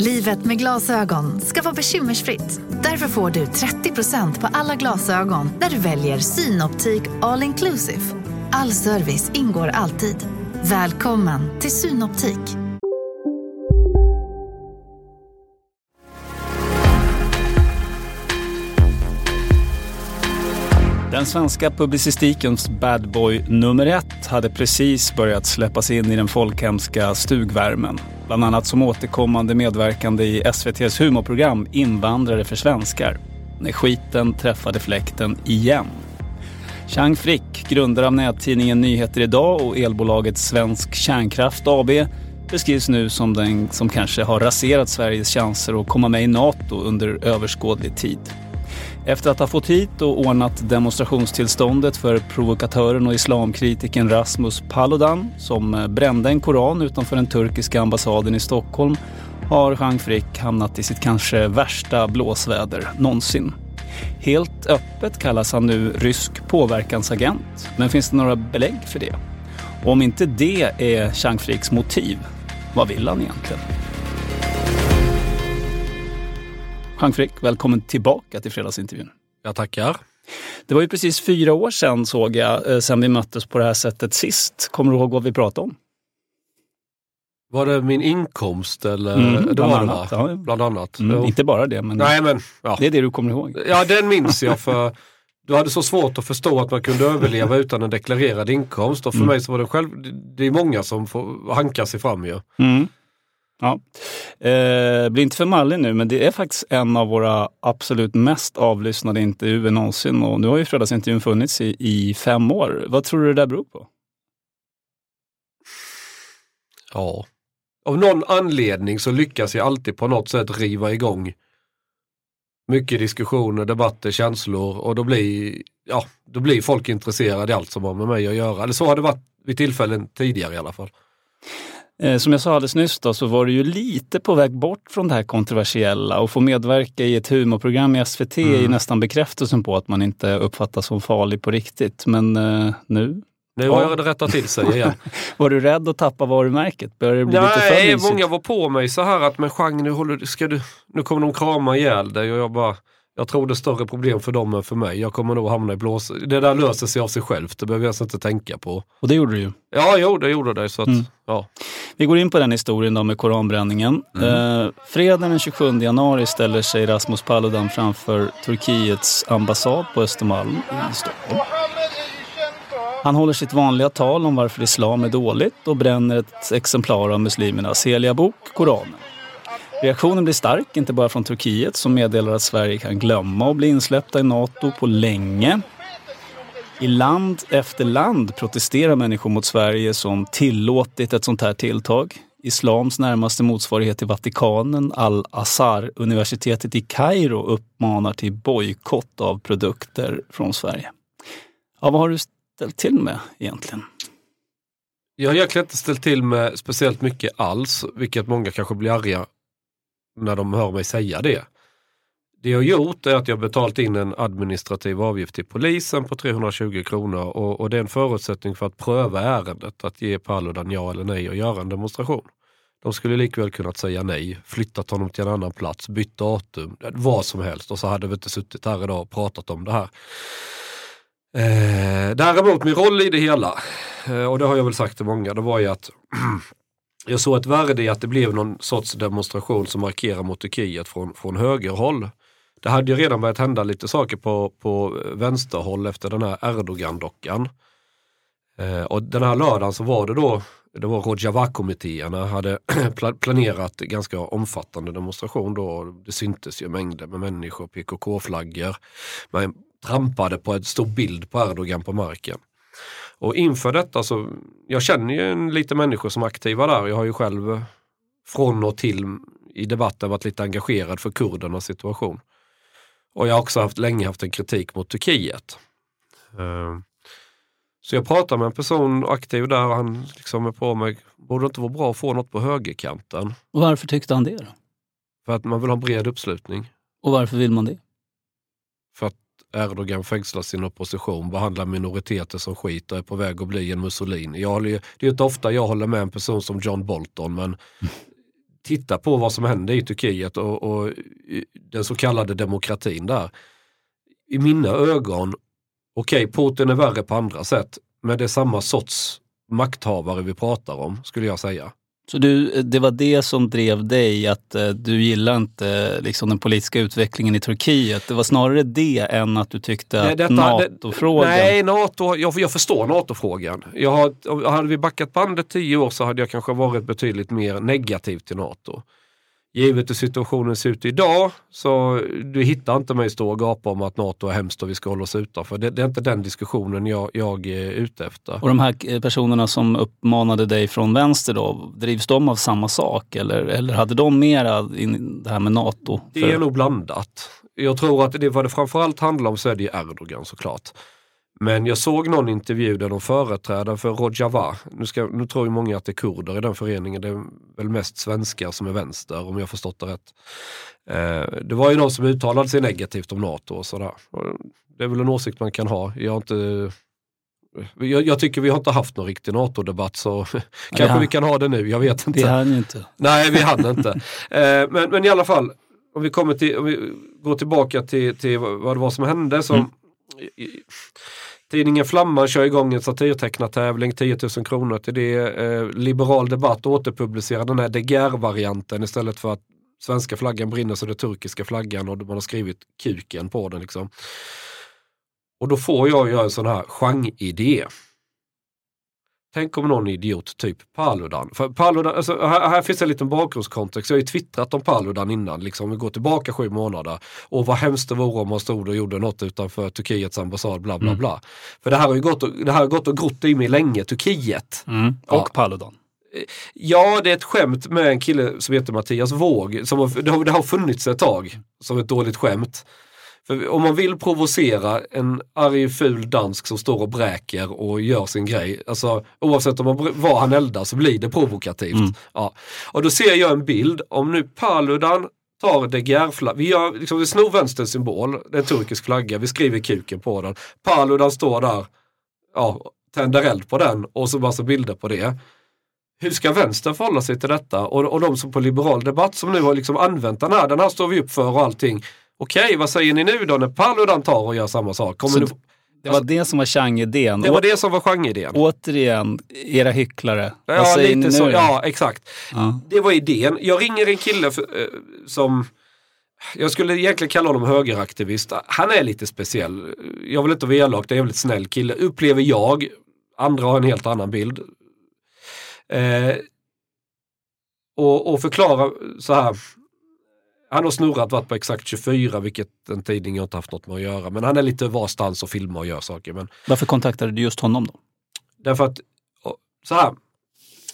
Livet med glasögon ska vara bekymmersfritt. Därför får du 30% på alla glasögon när du väljer Synoptik All Inclusive. All service ingår alltid. Välkommen till Synoptik. Den svenska publicistikens bad boy nummer ett hade precis börjat släppas in i den folkhemska stugvärmen. Bland annat som återkommande medverkande i SVTs humorprogram Invandrare för svenskar. När skiten träffade fläkten igen. Chang Frick, grundare av nättidningen Nyheter Idag och elbolaget Svensk Kärnkraft AB beskrivs nu som den som kanske har raserat Sveriges chanser att komma med i NATO under överskådlig tid. Efter att ha fått hit och ordnat demonstrationstillståndet för provokatören och islamkritiken Rasmus Paludan som brände en koran utanför den turkiska ambassaden i Stockholm har Jean Frick hamnat i sitt kanske värsta blåsväder någonsin. Helt öppet kallas han nu rysk påverkansagent. Men finns det några belägg för det? Och om inte det är Chang Fricks motiv, vad vill han egentligen? Jean Frick, välkommen tillbaka till fredagsintervjun. Jag tackar. Det var ju precis fyra år sedan såg jag, eh, sedan vi möttes på det här sättet sist. Kommer du ihåg vad vi pratade om? Var det min inkomst eller? Mm, det bland annat, ja. Bland annat. Mm, inte bara det, men Nej men, ja. det är det du kommer ihåg. ja den minns jag för du hade så svårt att förstå att man kunde överleva utan en deklarerad inkomst och för Mm. mig så var det själv, det- är många som får hanka sig fram ju. Mm. Ja. Eh, bli inte för mallig nu, men det är faktiskt en av våra absolut mest avlyssnade intervjuer någonsin. Och nu har ju fredagsintervjun funnits i, i fem år. Vad tror du det där beror på? Ja. Av någon anledning så lyckas jag alltid på något sätt riva igång mycket diskussioner, debatter, känslor och då blir, ja, då blir folk intresserade i allt som har med mig att göra. Eller så har det varit vid tillfällen tidigare i alla fall. Eh, som jag sa alldeles nyss då, så var du ju lite på väg bort från det här kontroversiella och få medverka i ett humorprogram i SVT är ju Mm. nästan bekräftelsen på att man inte uppfattas som farlig på riktigt. Men eh, nu? Nu har jag det rättat till sig igen. Var du rädd att tappa varumärket? Börjar det bli lite för Nej, mysigt? många var på mig så här att men Chang, nu, håller, ska du, nu kommer de krama ihjäl dig och jag bara jag tror det är större problem för dem än för mig. Jag kommer nog hamna i blås... Det där löser sig av sig självt, det behöver jag alltså inte tänka på. Och det gjorde du ju. Ja, jo, det gjorde det. Så att, Mm. ja. Vi går in på den historien då med koranbränningen. Eh, fredagen den 27 januari ställer sig Rasmus Paludan framför Turkiets ambassad på Östermalm i Stockholm. Han håller sitt vanliga tal om varför islam är dåligt och bränner ett exemplar av muslimernas heliga bok, Koranen. Reaktionen blir stark, inte bara från Turkiet som meddelar att Sverige kan glömma att bli insläppta i NATO på länge. I land efter land protesterar människor mot Sverige som tillåtit ett sånt här tilltag. Islams närmaste motsvarighet till Vatikanen, Al-Azhar-universitetet i Kairo uppmanar till bojkott av produkter från Sverige. Ja, vad har du ställt till med egentligen? Jag har egentligen inte ställt till med speciellt mycket alls, vilket många kanske blir arga när de hör mig säga det. Det jag gjort är att jag betalt in en administrativ avgift till polisen på 320 kronor och, och det är en förutsättning för att pröva ärendet, att ge Paludan ja eller nej och göra en demonstration. De skulle likväl kunnat säga nej, flyttat honom till en annan plats, bytt datum, vad som helst och så hade vi inte suttit här idag och pratat om det här. Eh, däremot min roll i det hela, eh, och det har jag väl sagt till många, det var ju att jag såg ett värde i att det blev någon sorts demonstration som markerar mot Turkiet från, från högerhåll. Det hade ju redan börjat hända lite saker på, på vänsterhåll efter den här Erdogan-dockan. Eh, och den här lördagen så var det då, det var Rojava-kommittéerna hade planerat ganska omfattande demonstration då. Det syntes ju mängder med människor, PKK-flaggor. Man trampade på en stor bild på Erdogan på marken. Och inför detta så, jag känner ju en, lite människor som är aktiva där. Jag har ju själv eh, från och till i debatten varit lite engagerad för kurdernas situation. Och jag har också haft, länge haft en kritik mot Turkiet. Uh, så jag pratar med en person aktiv där och han liksom är på mig, borde det inte vara bra att få något på högerkanten? Och varför tyckte han det då? För att man vill ha en bred uppslutning. Och varför vill man det? För att Erdogan fängslar sin opposition, behandlar minoriteter som skit och är på väg att bli en Mussolini. Jag håller, det är inte ofta jag håller med en person som John Bolton men titta på vad som händer i Turkiet och, och den så kallade demokratin där. I mina ögon, okej okay, Putin är värre på andra sätt, men det är samma sorts makthavare vi pratar om, skulle jag säga. Så du, det var det som drev dig att eh, du gillar inte liksom, den politiska utvecklingen i Turkiet? Det var snarare det än att du tyckte nej, att NATO-frågan... Nej, NATO, jag, jag förstår NATO-frågan. Jag har, hade vi backat bandet tio år så hade jag kanske varit betydligt mer negativ till NATO givet hur situationen ser ut idag så du hittar inte mig stå och gapa om att NATO är hemskt och vi ska hålla oss utanför. Det, det är inte den diskussionen jag, jag är ute efter. Och de här personerna som uppmanade dig från vänster då, drivs de av samma sak eller, eller hade de mera in, det här med NATO? Det är nog blandat. Jag tror att det vad det framförallt handlar om så är det Erdogan såklart. Men jag såg någon intervju där de företrädare för Rojava, nu, ska, nu tror ju många att det är kurder i den föreningen, det är väl mest svenskar som är vänster om jag förstått det rätt. Eh, det var ju någon som uttalade sig negativt om NATO och sådär. Det är väl en åsikt man kan ha. Jag, inte, jag, jag tycker vi har inte haft någon riktig NATO-debatt så ja, kanske vi kan ha det nu, jag vet inte. Vi hann inte. Nej, vi hann inte. Eh, men, men i alla fall, om vi, kommer till, om vi går tillbaka till, till vad det var som hände. Så, mm Tidningen Flamman kör igång en satirtecknartävling, 10 000 kronor till det. Eh, Liberal Debatt återpublicerar den här DGR-varianten istället för att svenska flaggan brinner så det turkiska flaggan och man har skrivit kuken på den. Liksom. Och då får jag göra en sån här genridé. Tänk om någon idiot, typ Paludan. För Paludan alltså, här, här, finns en liten bakgrundskontext. Jag har ju twittrat om Paludan innan, liksom, vi går tillbaka sju månader. Och vad hemskt det vore om man stod och gjorde något utanför Turkiets ambassad, bla bla mm. bla. För det här har ju gått och, det här har gått och grott i mig länge, Turkiet. Mm. Och ja. Paludan. Ja, det är ett skämt med en kille som heter Mattias Våg. Som har, det, har, det har funnits ett tag som ett dåligt skämt. För om man vill provocera en arg ful dansk som står och bräker och gör sin grej, alltså oavsett om man, vad han eldar så blir det provokativt. Mm. Ja. Och då ser jag en bild, om nu Paludan tar De Geer-flaggan, vi, gör, liksom, vi snor vänsterns symbol, det är en turkisk flagga, vi skriver kuken på den. Paludan står där, ja, tänder eld på den och så massa bilder på det. Hur ska vänstern förhålla sig till detta? Och, och de som på liberal debatt som nu har liksom använt den här, den här står vi upp för och allting. Okej, vad säger ni nu då när Paludan tar och gör samma sak? Kommer. Det var det som var genreidén. Det var det som var genreidén. Återigen, era hycklare. Ja, Vad säger lite ni så, ja exakt. Ja. Det var idén. Jag ringer en kille för, eh, som, jag skulle egentligen kalla honom högeraktivist. Han är lite speciell. Jag vill inte vara elak, det är en väldigt snäll kille. Upplever jag. Andra har en helt annan bild. Eh, och, och förklara så här han har snurrat, varit på Exakt 24, vilket en tidning jag inte haft något med att göra. Men han är lite varstans och filmar och gör saker. Men... Varför kontaktade du just honom då? Därför att, så här.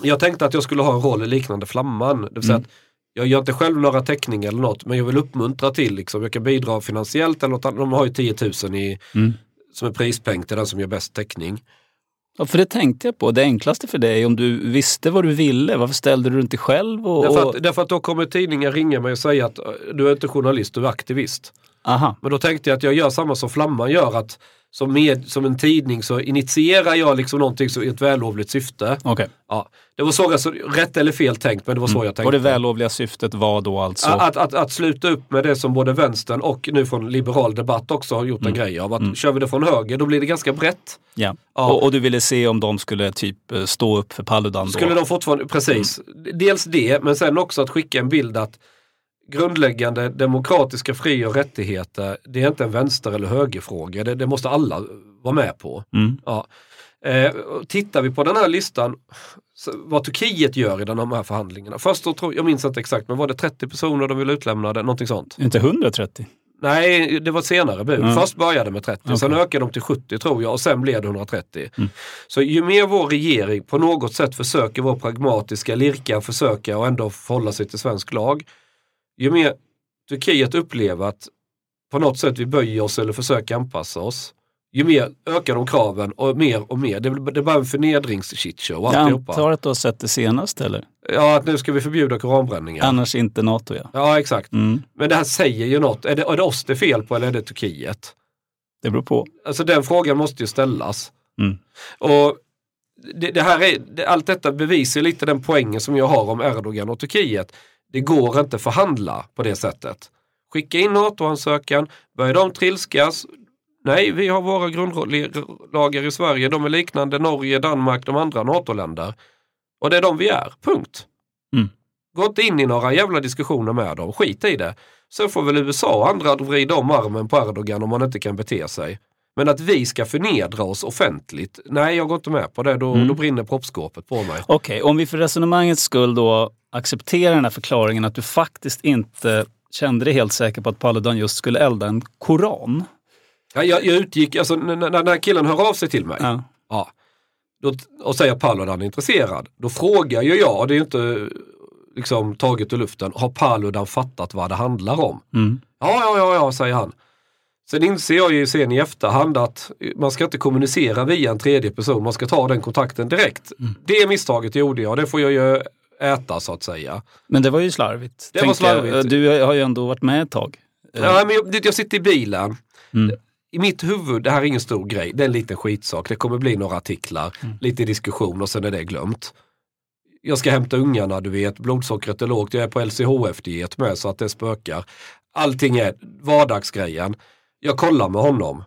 Jag tänkte att jag skulle ha en roll liknande Flamman. Det vill säga mm. att jag gör inte själv några teckningar eller något, men jag vill uppmuntra till, liksom, jag kan bidra finansiellt eller något De har ju 10 000 i, mm. som är prispeng till den som gör bäst teckning. Ja, för det tänkte jag på. Det enklaste för dig, om du visste vad du ville, varför ställde du inte själv? Och, därför, att, därför att då kommer tidningen ringa mig och säga att du är inte journalist, du är aktivist. Aha. Men då tänkte jag att jag gör samma som Flamman gör, att som, med, som en tidning så initierar jag liksom någonting i ett vällovligt syfte. Okay. Ja, det var så, alltså, rätt eller fel tänkt, men det var så mm. jag tänkte. Och det vällovliga syftet var då alltså? Att, att, att, sluta upp med det som både vänstern och nu från liberal debatt också har gjort mm. en grej av. Att mm. Kör vi det från höger då blir det ganska brett. Ja. ja. Och, och, du ville se om de skulle typ eh, stå upp för Paludan då? Skulle de fortfarande, precis. Mm. Dels det, men sen också att skicka en bild att grundläggande demokratiska fri och rättigheter, det är inte en vänster eller högerfråga. Det, det måste alla vara med på. Mm. Ja. Eh, tittar vi på den här listan, vad Turkiet gör i de här förhandlingarna. Först då, jag minns inte exakt, men var det 30 personer de vill utlämna? Någonting sånt? Inte 130? Nej, det var ett senare bud. Mm. Först började med 30, sen Okej. ökade de till 70 tror jag och sen blev det 130. Mm. Så ju mer vår regering på något sätt försöker vara pragmatiska, lirka, försöka och ändå förhålla sig till svensk lag. Ju mer Turkiet upplever att på något sätt vi böjer oss eller försöker anpassa oss. Ju mer ökar de kraven och mer och mer. Det, det är bara en förnedrings-shitshow Jag alltihopa. antar att du har sett det senast eller? Ja, att nu ska vi förbjuda koranbränningar. Annars inte NATO ja. Ja, exakt. Mm. Men det här säger ju något. Är det, är det oss det är fel på eller är det Turkiet? Det beror på. Alltså den frågan måste ju ställas. Mm. Och det, det här är, allt detta bevisar lite den poängen som jag har om Erdogan och Turkiet. Det går inte förhandla på det sättet. Skicka in NATO-ansökan, börjar de trilskas. Nej, vi har våra grundlagar i Sverige, de är liknande Norge, Danmark, de andra NATO-länder. Och det är de vi är, punkt. Mm. Gå inte in i några jävla diskussioner med dem, skit i det. Sen får väl USA och andra vrida om armen på Erdogan om man inte kan bete sig. Men att vi ska förnedra oss offentligt, nej jag går inte med på det. Då, Mm. då brinner proppskåpet på mig. Okej, om vi för resonemangets skull då accepterar den här förklaringen att du faktiskt inte kände dig helt säker på att Paludan just skulle elda en koran. Ja, jag, jag utgick, alltså när, när den här killen hör av sig till mig Ja. ja, då, och säger Paludan är intresserad. Då frågar ju jag, och det är ju inte liksom taget ur luften, har Paludan fattat vad det handlar om? Mm. Ja, ja, ja, ja, säger han. Sen inser jag ju sen i efterhand att man ska inte kommunicera via en tredje person, man ska ta den kontakten direkt. Det misstaget gjorde jag, det får jag ju äta så att säga. Men det var ju slarvigt. Det var tänker jag. slarvigt. Du har ju ändå varit med ett tag. Ja, men jag, jag sitter i bilen. Mm. I mitt huvud, det här är ingen stor grej, det är en liten skitsak. Det kommer bli några artiklar, lite diskussion och sen är det glömt. Jag ska hämta ungarna, du vet, blodsockret är lågt, jag är på LCHF-diet med så att det spökar. Allting är vardagsgrejen. Jag kollar med honom.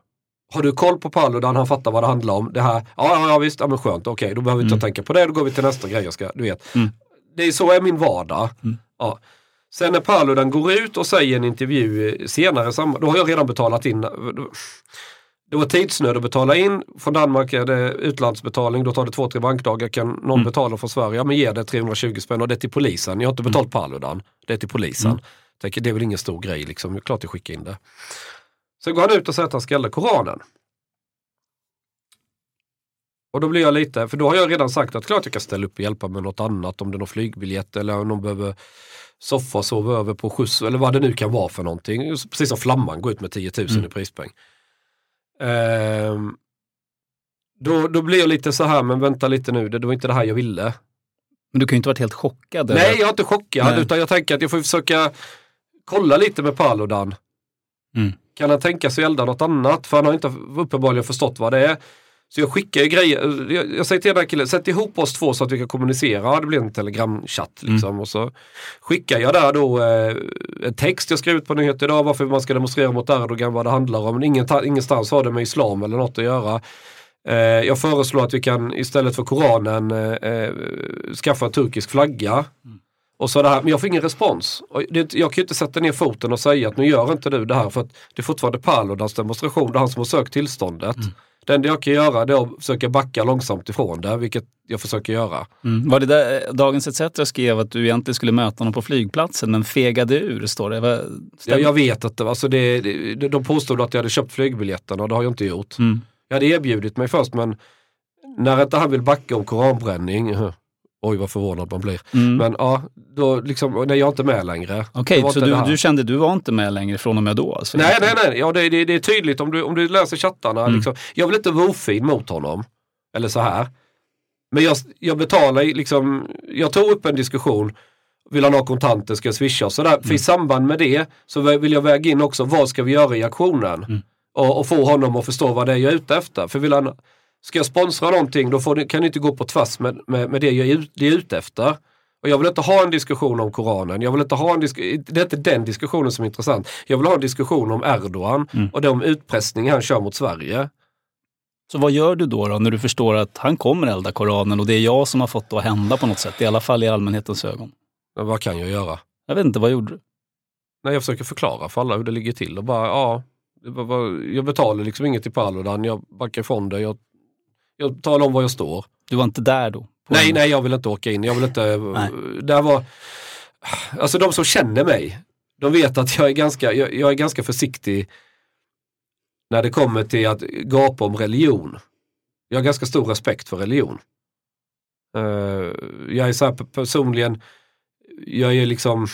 Har du koll på Paludan, han fattar vad det handlar om. Det här, ja, ja, visst, ja, men skönt, okej, då behöver vi inte Mm. tänka på det, då går vi till nästa grej jag ska, du vet. Mm. Det är så är min vardag. Mm. Ja. Sen när Paludan går ut och säger en intervju senare, då har jag redan betalat in. Det var tidsnöd att betala in. Från Danmark är det utlandsbetalning, då tar det två, tre bankdagar. Kan någon Mm. betala från Sverige, ja men ge det 320 spänn och det är till polisen. Jag har inte betalt Paludan, det är till polisen. Mm. Tänker, det är väl ingen stor grej, liksom. Klart jag skickar in det. Sen går han ut och säger att han ska elda Koranen. Och då blir jag lite, för då har jag redan sagt att klart jag kan ställa upp och hjälpa med något annat. Om det är någon flygbiljett eller om någon behöver soffa och sova över på skjuts eller vad det nu kan vara för någonting. Precis som Flamman går ut med 10 000 Mm. i prispeng. Ehm, då, då blir jag lite så här, men vänta lite nu, det, det var inte det här jag ville. Men du kan ju inte varit helt chockad. Nej, över- jag är inte chockad Nej. utan jag tänker att jag får försöka kolla lite med Paludan. Mm. Kan han tänka sig elda något annat? För han har inte uppenbarligen förstått vad det är. Så jag skickar ju grejer. Jag, jag säger till den här killen, sätt ihop oss två så att vi kan kommunicera. Det blir en telegramchatt liksom. Och så skickar jag där då eh, en text jag skrev ut på Nyheter idag varför man ska demonstrera mot Erdogan, vad det handlar om. Men ingen, ingenstans har det med islam eller något att göra. Eh, jag föreslår att vi kan istället för Koranen eh, eh, skaffa en turkisk flagga. Och så det här, men jag får ingen respons. Det, jag kan ju inte sätta ner foten och säga att nu gör inte du det här för att det är fortfarande Paludans demonstration, det är han som har sökt tillståndet. Det enda jag kan göra det är att försöka backa långsamt ifrån det, vilket jag försöker göra. Mm. Var det där eh, Dagens ETC skrev att du egentligen skulle möta honom på flygplatsen men fegade ur, står det. Vad- Jag, vet att det, alltså det, det, de påstod att jag hade köpt flygbiljetterna och det har jag inte gjort. Mm. Jag hade erbjudit mig först men när inte han vill backa om koranbränning, oj vad förvånad man blir. Mm. Men ja, då liksom, nej jag är inte med längre. Okej, var så du, du kände du var inte med längre från och med då? Alltså. Nej, nej, nej. Ja, det, det, det är tydligt om du, om du läser chattarna. Mm. Liksom. Jag vill inte vara ofin mot honom. Eller så här. Men jag, jag betalar liksom, jag tog upp en diskussion. Vill han ha kontanter ska jag swisha och sådär. Mm. För i samband med det så vill jag väga in också vad ska vi göra i aktionen. Mm. Och, och få honom att förstå vad det är jag är ute efter. För vill han, ska jag sponsra någonting då det- kan det inte gå på tvärs med, med, med det jag är, det är ute efter. Och jag vill inte ha en diskussion om Koranen. Jag vill inte ha en disk- det är inte den diskussionen som är intressant. Jag vill ha en diskussion om Erdogan Mm. och de utpressning han kör mot Sverige. Så vad gör du då, då när du förstår att han kommer elda Koranen och det är jag som har fått det att hända på något sätt, i alla fall i allmänhetens ögon? Men vad kan jag göra? Jag vet inte, vad gjorde du? Nej, jag försöker förklara för alla hur det ligger till och bara ja, jag betalar liksom inget till Paludan, jag backar ifrån det. Jag, jag talar om var jag står. Du var inte där då? Nej, en- nej, jag vill inte åka in. Jag vill inte... Nej. Här var... Alltså de som känner mig, de vet att jag är, ganska, jag, jag är ganska försiktig när det kommer till att gapa om religion. Jag har ganska stor respekt för religion. Uh, jag är så här personligen, jag är liksom,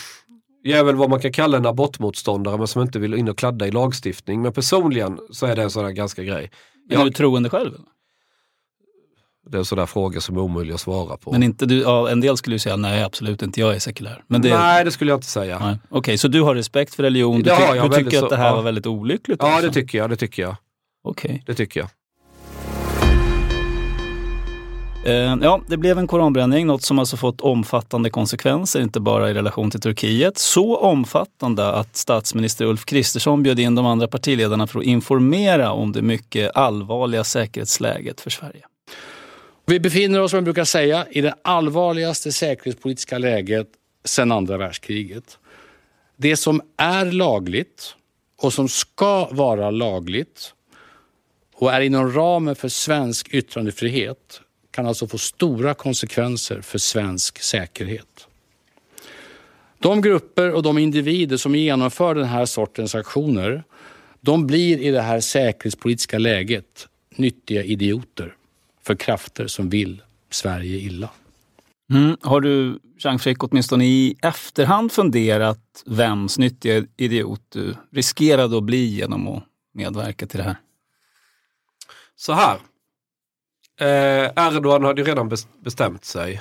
jag är väl vad man kan kalla en abortmotståndare men som inte vill in och kladda i lagstiftning. Men personligen så är det en sån här ganska grej. Är du troende själv? Det är där fråga som är omöjlig att svara på. Men inte du, ja, en del skulle ju säga nej absolut inte, jag är sekulär. Men det, nej det skulle jag inte säga. Okej, okay, så du har respekt för religion, du, ty du tycker att det här så, var väldigt olyckligt? Ja också. det tycker jag, det tycker jag. Okej. Okay. Det tycker jag. Eh, ja, det blev en koranbränning, något som alltså fått omfattande konsekvenser, inte bara i relation till Turkiet. Så omfattande att statsminister Ulf Kristersson bjöd in de andra partiledarna för att informera om det mycket allvarliga säkerhetsläget för Sverige. Vi befinner oss, som jag brukar säga, i det allvarligaste säkerhetspolitiska läget sedan andra världskriget. Det som är lagligt och som ska vara lagligt och är inom ramen för svensk yttrandefrihet kan alltså få stora konsekvenser för svensk säkerhet. De grupper och de individer som genomför den här sortens aktioner de blir i det här säkerhetspolitiska läget nyttiga idioter för krafter som vill Sverige illa. Mm. Har du, Jean Frick, åtminstone i efterhand funderat vems nyttiga idiot du riskerade att bli genom att medverka till det här? Så här. Eh, Erdogan hade ju redan bestämt sig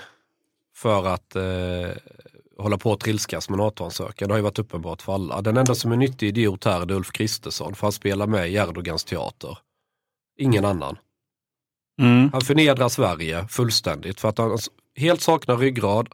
för att eh, hålla på att trilskas med NATO-ansökan. Det har ju varit uppenbart för alla. Den enda som är nyttig idiot här är Ulf Kristersson för han spelar med i Erdogans teater. Ingen annan. Mm. Han förnedrar Sverige fullständigt för att han helt saknar ryggrad.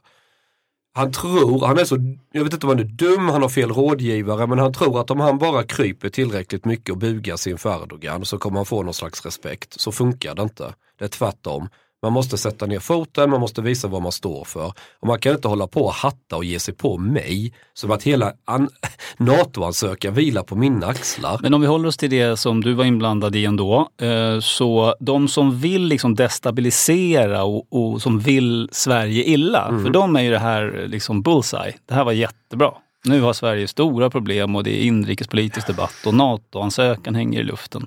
Han tror, han är så, jag vet inte om han är dum, han har fel rådgivare, men han tror att om han bara kryper tillräckligt mycket och bugar sin Erdogan så kommer han få någon slags respekt. Så funkar det inte. Det är tvärtom. Man måste sätta ner foten, man måste visa vad man står för. Och man kan inte hålla på och hatta och ge sig på mig som att hela NATO-ansökan vilar på mina axlar. Men om vi håller oss till det som du var inblandad i ändå. Eh, så de som vill liksom destabilisera och, och som vill Sverige illa, mm. för dem är ju det här liksom bullseye. Det här var jättebra. Nu har Sverige stora problem och det är inrikespolitisk debatt och NATO-ansökan hänger i luften.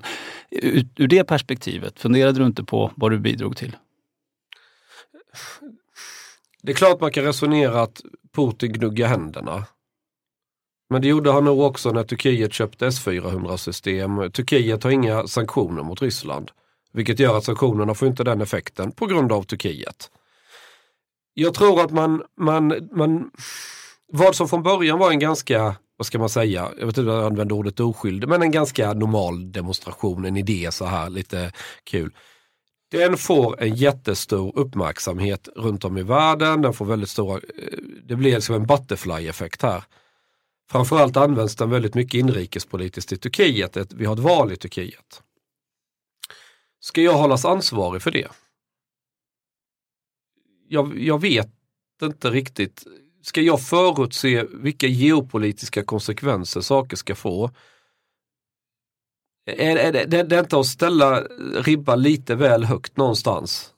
Ur, ur det perspektivet, funderade du inte på vad du bidrog till? Det är klart man kan resonera att Putin gnuggar händerna. Men det gjorde han nog också när Turkiet köpte S-400-system. Turkiet har inga sanktioner mot Ryssland. Vilket gör att sanktionerna får inte den effekten på grund av Turkiet. Jag tror att man, man, man vad som från början var en ganska, vad ska man säga, jag vet inte om jag använder ordet oskyldig, men en ganska normal demonstration, en idé så här lite kul. Den får en jättestor uppmärksamhet runt om i världen. Den får väldigt stora, eh, det blir liksom en butterfly-effekt här. Framförallt används den väldigt mycket inrikespolitiskt i Turkiet. Vi har ett val i Turkiet. Ska jag hållas ansvarig för det? Jag, jag vet inte riktigt. Ska jag förutse vilka geopolitiska konsekvenser saker ska få? Är, är det, det, det är inte att ställa ribban lite väl högt någonstans?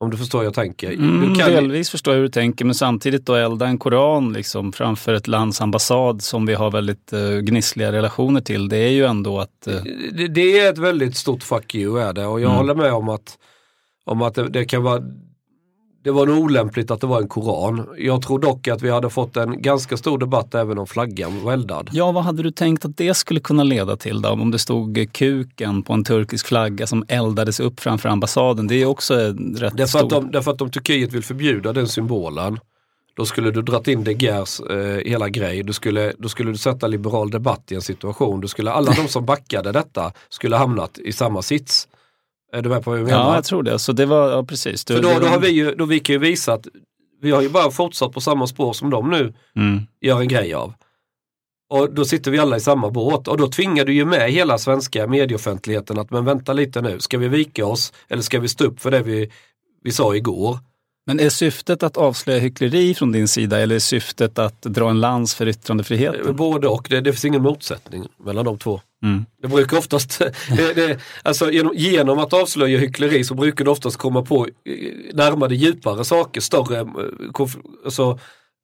Om du förstår hur jag tänker. Mm, kan... Delvis förstår jag hur du tänker men samtidigt då elda en koran liksom, framför ett lands ambassad som vi har väldigt uh, gnissliga relationer till. Det är ju ändå att... Uh... Det, det, är ett väldigt stort fuck you är det och jag mm. håller med om att, om att det, det kan vara det var nog olämpligt att det var en koran. Jag tror dock att vi hade fått en ganska stor debatt även om flaggan var eldad. Ja, vad hade du tänkt att det skulle kunna leda till då? Om det stod kuken på en turkisk flagga som eldades upp framför ambassaden. Det är också rätt därför stort. Att de, därför att om Turkiet vill förbjuda den symbolen då skulle du dratt in De Geers eh, hela grej. Du skulle, då skulle du sätta liberal debatt i en situation. Du skulle, alla de som backade detta skulle hamnat i samma sits. Är du med på vad jag menar? Ja, jag tror det. Så det var, ja, precis. För då, då, har vi ju, då vi kan ju visa att vi har ju bara fortsatt på samma spår som de nu mm. gör en grej av. Och då sitter vi alla i samma båt och då tvingar du ju med hela svenska medieoffentligheten att men vänta lite nu, ska vi vika oss eller ska vi stå upp för det vi, vi sa igår? Men är syftet att avslöja hyckleri från din sida eller är syftet att dra en lans för yttrandefriheten? Både och, det, det finns ingen motsättning mellan de två. Mm. Det brukar oftast, det, det, alltså genom, genom, att avslöja hyckleri så brukar det oftast komma på eh, närmare djupare saker, större, eh, alltså,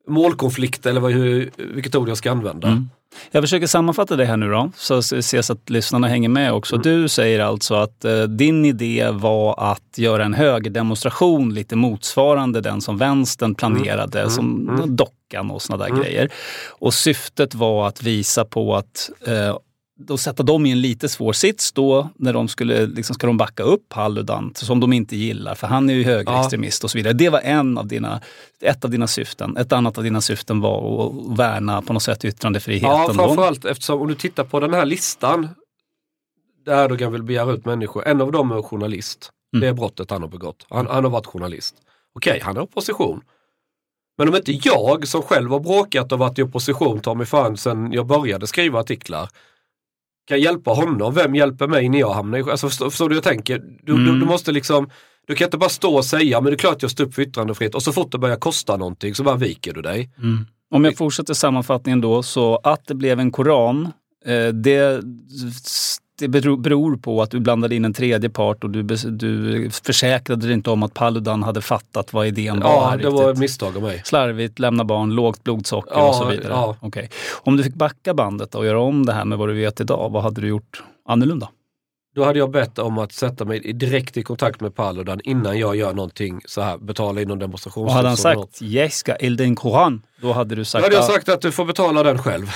målkonflikt eller vad, hur, vilket ord jag ska använda. Mm. Jag försöker sammanfatta det här nu då, så ses att lyssnarna hänger med också. Mm. Du säger alltså att eh, din idé var att göra en högerdemonstration lite motsvarande den som vänstern planerade, mm. som mm. dockan och såna där mm. grejer. Och syftet var att visa på att eh, då sätta dem i en lite svår sits då när de skulle, liksom, ska de backa upp Paludan som de inte gillar för han är ju högerextremist ja. och så vidare. Det var en av dina, ett av dina syften. Ett annat av dina syften var att värna på något sätt yttrandefriheten. Ja, framförallt eftersom om du tittar på den här listan där Erdogan vill begära ut människor. En av dem är journalist. Mm. Det är brottet han har begått. Han, han har varit journalist. Okej, okay, han är opposition. Men om inte jag som själv har bråkat och varit i opposition tar mig fan sen jag började skriva artiklar kan hjälpa honom, vem hjälper mig när jag hamnar i... Alltså förstår, förstår du jag tänker? Du, mm. du, du, måste liksom, du kan inte bara stå och säga, men det är klart jag står upp för yttrandefrihet och så fort det börjar kosta någonting så bara viker du dig. Mm. Om jag fortsätter sammanfattningen då, så att det blev en koran, eh, det det beror på att du blandade in en tredje part och du, du försäkrade dig inte om att Paludan hade fattat vad idén var. Ja, det var ett misstag av mig. Slarvigt, lämna barn, lågt blodsocker ja, och så vidare. Ja. Okay. Om du fick backa bandet och göra om det här med vad du vet idag, vad hade du gjort annorlunda? Då hade jag bett om att sätta mig direkt i kontakt med Paludan innan jag gör någonting så här, betala in någon demonstration. Och hade han sagt Jeska el den Koran, då hade du sagt... Då hade jag sagt att du får betala den själv.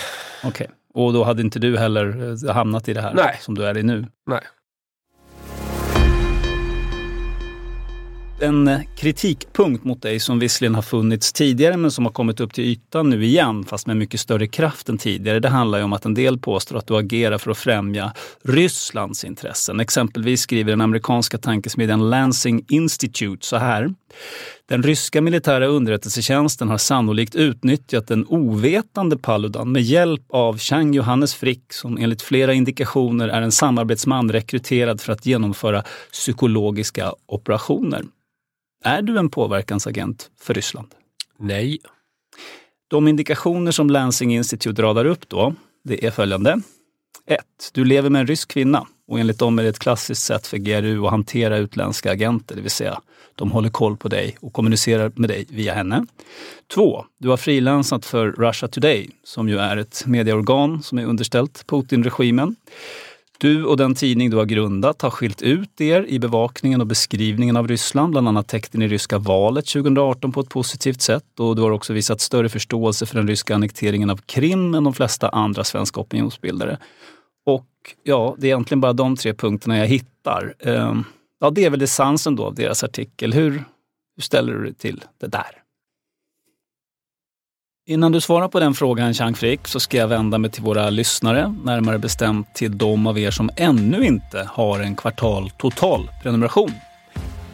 Okej. Okay. Och då hade inte du heller eh, hamnat i det här Nej. som du är i nu? Nej. En eh, kritikpunkt mot dig som visserligen har funnits tidigare men som har kommit upp till ytan nu igen fast med mycket större kraft än tidigare. Det handlar ju om att en del påstår att du agerar för att främja Rysslands intressen. Exempelvis skriver den amerikanska tankesmedjan Lansing Institute så här. Den ryska militära underrättelsetjänsten har sannolikt utnyttjat den ovetande Paludan med hjälp av Chang Johannes Frick som enligt flera indikationer är en samarbetsman rekryterad för att genomföra psykologiska operationer. Är du en påverkansagent för Ryssland? Nej. De indikationer som Lansing Institute radar upp då, det är följande. 1. Du lever med en rysk kvinna och enligt dem är det ett klassiskt sätt för GRU att hantera utländska agenter, det vill säga de håller koll på dig och kommunicerar med dig via henne. 2. Du har frilansat för Russia Today, som ju är ett medieorgan som är underställt Putin-regimen. Du och den tidning du har grundat har skilt ut er i bevakningen och beskrivningen av Ryssland, bland annat täckte ni ryska valet 2018 på ett positivt sätt och du har också visat större förståelse för den ryska annekteringen av Krim än de flesta andra svenska opinionsbildare. Och ja, det är egentligen bara de tre punkterna jag hittar. Ehm, ja, det är väl essensen då av deras artikel. Hur, hur ställer du dig till det där? Innan du svarar på den frågan, Chang Frick, så ska jag vända mig till våra lyssnare, närmare bestämt till de av er som ännu inte har en kvartal total prenumeration.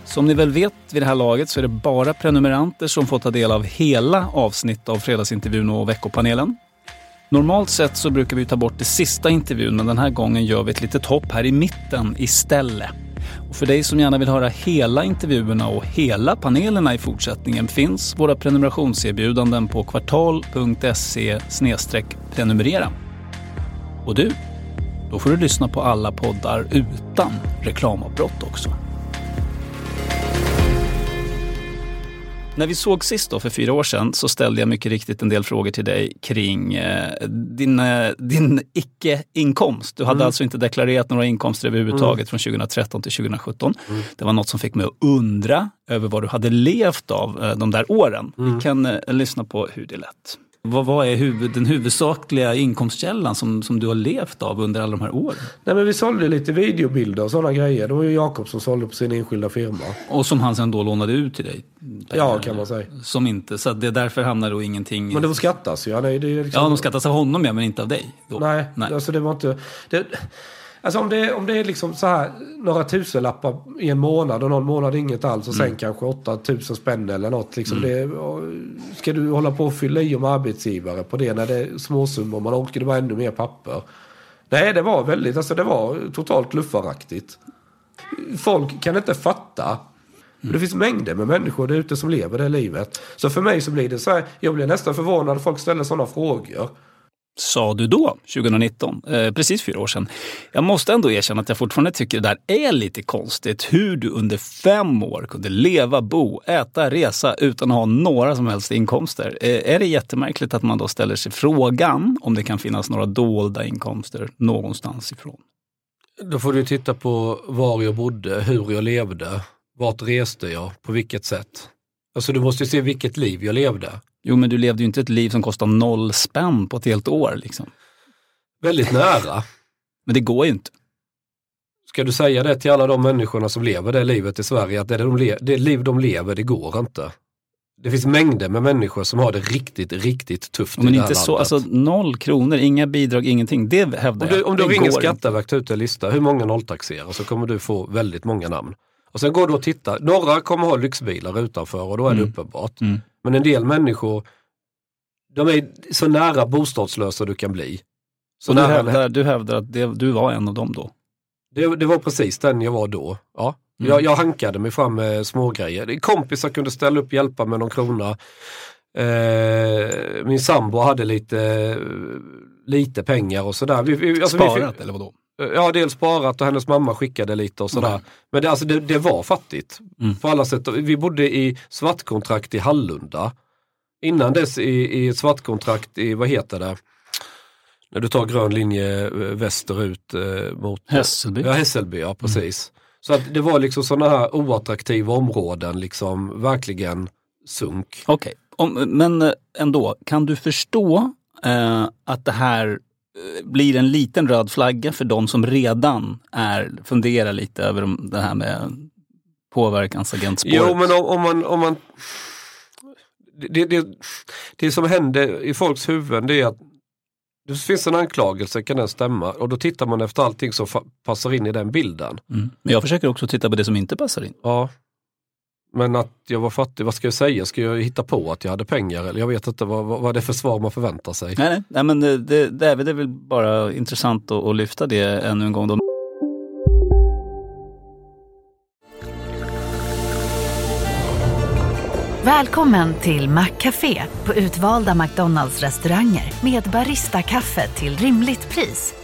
Som ni väl vet vid det här laget så är det bara prenumeranter som får ta del av hela avsnitt av Fredagsintervjun och veckopanelen. Normalt sett så brukar vi ta bort det sista intervjun, men den här gången gör vi ett litet hopp här i mitten istället. Och för dig som gärna vill höra hela intervjuerna och hela panelerna i fortsättningen finns våra prenumerationserbjudanden på kvartal.se prenumerera. Och du, då får du lyssna på alla poddar utan reklamavbrott också. När vi såg sist då, för fyra år sedan så ställde jag mycket riktigt en del frågor till dig kring eh, din, eh, din icke-inkomst. Du hade mm. alltså inte deklarerat några inkomster överhuvudtaget mm. från 2013 till 2017. Mm. Det var något som fick mig att undra över vad du hade levt av eh, de där åren. Vi mm. kan eh, lyssna på hur det lät. Vad, vad är huvud, den huvudsakliga inkomstkällan som, som du har levt av under alla de här åren? Nej, men vi sålde lite videobilder och sådana grejer. Det var ju Jakob som sålde på sin enskilda firma. Och som han sen då lånade ut till dig? Ja, kan man säga. Som inte, så det är därför hamnar då ingenting... Men det skattas ju. Ja, nej, det är liksom... ja, de skattas av honom ja, men inte av dig. Då. Nej, nej, alltså det var inte... Det... Alltså om det, om det är liksom så här några tusenlappar i en månad och någon månad inget alls och sen mm. kanske 8000 spänn eller något. Liksom mm. det, ska du hålla på och fylla i om arbetsgivare på det när det är småsummor? Man orkar det vara ännu mer papper. Nej, det var väldigt, alltså det var totalt luffaraktigt. Folk kan inte fatta. Mm. Det finns mängder med människor där ute som lever det livet. Så för mig så blir det så här, jag blir nästan förvånad när folk ställer sådana frågor. sa du då, 2019, eh, precis fyra år sedan. Jag måste ändå erkänna att jag fortfarande tycker det där är lite konstigt. Hur du under fem år kunde leva, bo, äta, resa utan att ha några som helst inkomster. Eh, är det jättemärkligt att man då ställer sig frågan om det kan finnas några dolda inkomster någonstans ifrån? Då får du titta på var jag bodde, hur jag levde, vart reste jag, på vilket sätt. Alltså du måste ju se vilket liv jag levde. Jo, men du levde ju inte ett liv som kostar noll spänn på ett helt år. Liksom. Väldigt nära. Men det går ju inte. Ska du säga det till alla de människorna som lever det livet i Sverige, att det, de det liv de lever, det går inte. Det finns mängder med människor som har det riktigt, riktigt tufft Men i det här inte så, landet. alltså noll kronor, inga bidrag, ingenting. Det hävdar Om du, jag. om du ringer. Skatteverket ut en lista, hur många nolltaxerar så kommer du få väldigt många namn. Och sen går du och tittar, några kommer ha lyxbilar utanför och då är det Mm. uppenbart. Mm. Men en del människor, de är så nära bostadslösa du kan bli. Så du, nära, hävdar, du hävdar att det, du var en av dem då? det, det var precis den jag var då. Ja. Mm. Jag, jag hankade mig fram med smågrejer. Kompisar kunde ställa upp och hjälpa med någon krona. Eh, min sambo hade lite, lite pengar och sådär. Vi, vi, alltså vi fick- Sparat eller vadå? Ja, dels sparat och hennes mamma skickade lite och sådär. Mm. Men det, alltså, det, det var fattigt Mm. på alla sätt. Vi bodde i svartkontrakt i Hallunda. Innan dess i, i svartkontrakt i, vad heter det? När du tar grön linje eh, västerut eh, mot Hässelby? Ja, Hässelby, ja precis. Så att det var liksom sådana här oattraktiva områden, liksom verkligen sunk. Okej, Om- men eh, ändå, kan du förstå eh, att det här blir en liten röd flagga för de som redan är, funderar lite över det här med påverkansagentspåret? Jo, men om, om man... Om man det, det, det som händer i folks huvuden det är att det finns en anklagelse, kan den stämma? Och då tittar man efter allting som passar in i den bilden. Mm. Men jag försöker också titta på det som inte passar in. Ja. Men att jag var fattig, vad ska jag säga? Ska jag hitta på att jag hade pengar? Eller jag vet inte vad, vad, vad det är för svar man förväntar sig. Nej, nej, men det, det, är det är väl bara intressant att, att lyfta det ännu en gång. Då. Välkommen till Maccafé på utvalda McDonalds restauranger med Baristakaffe till rimligt pris.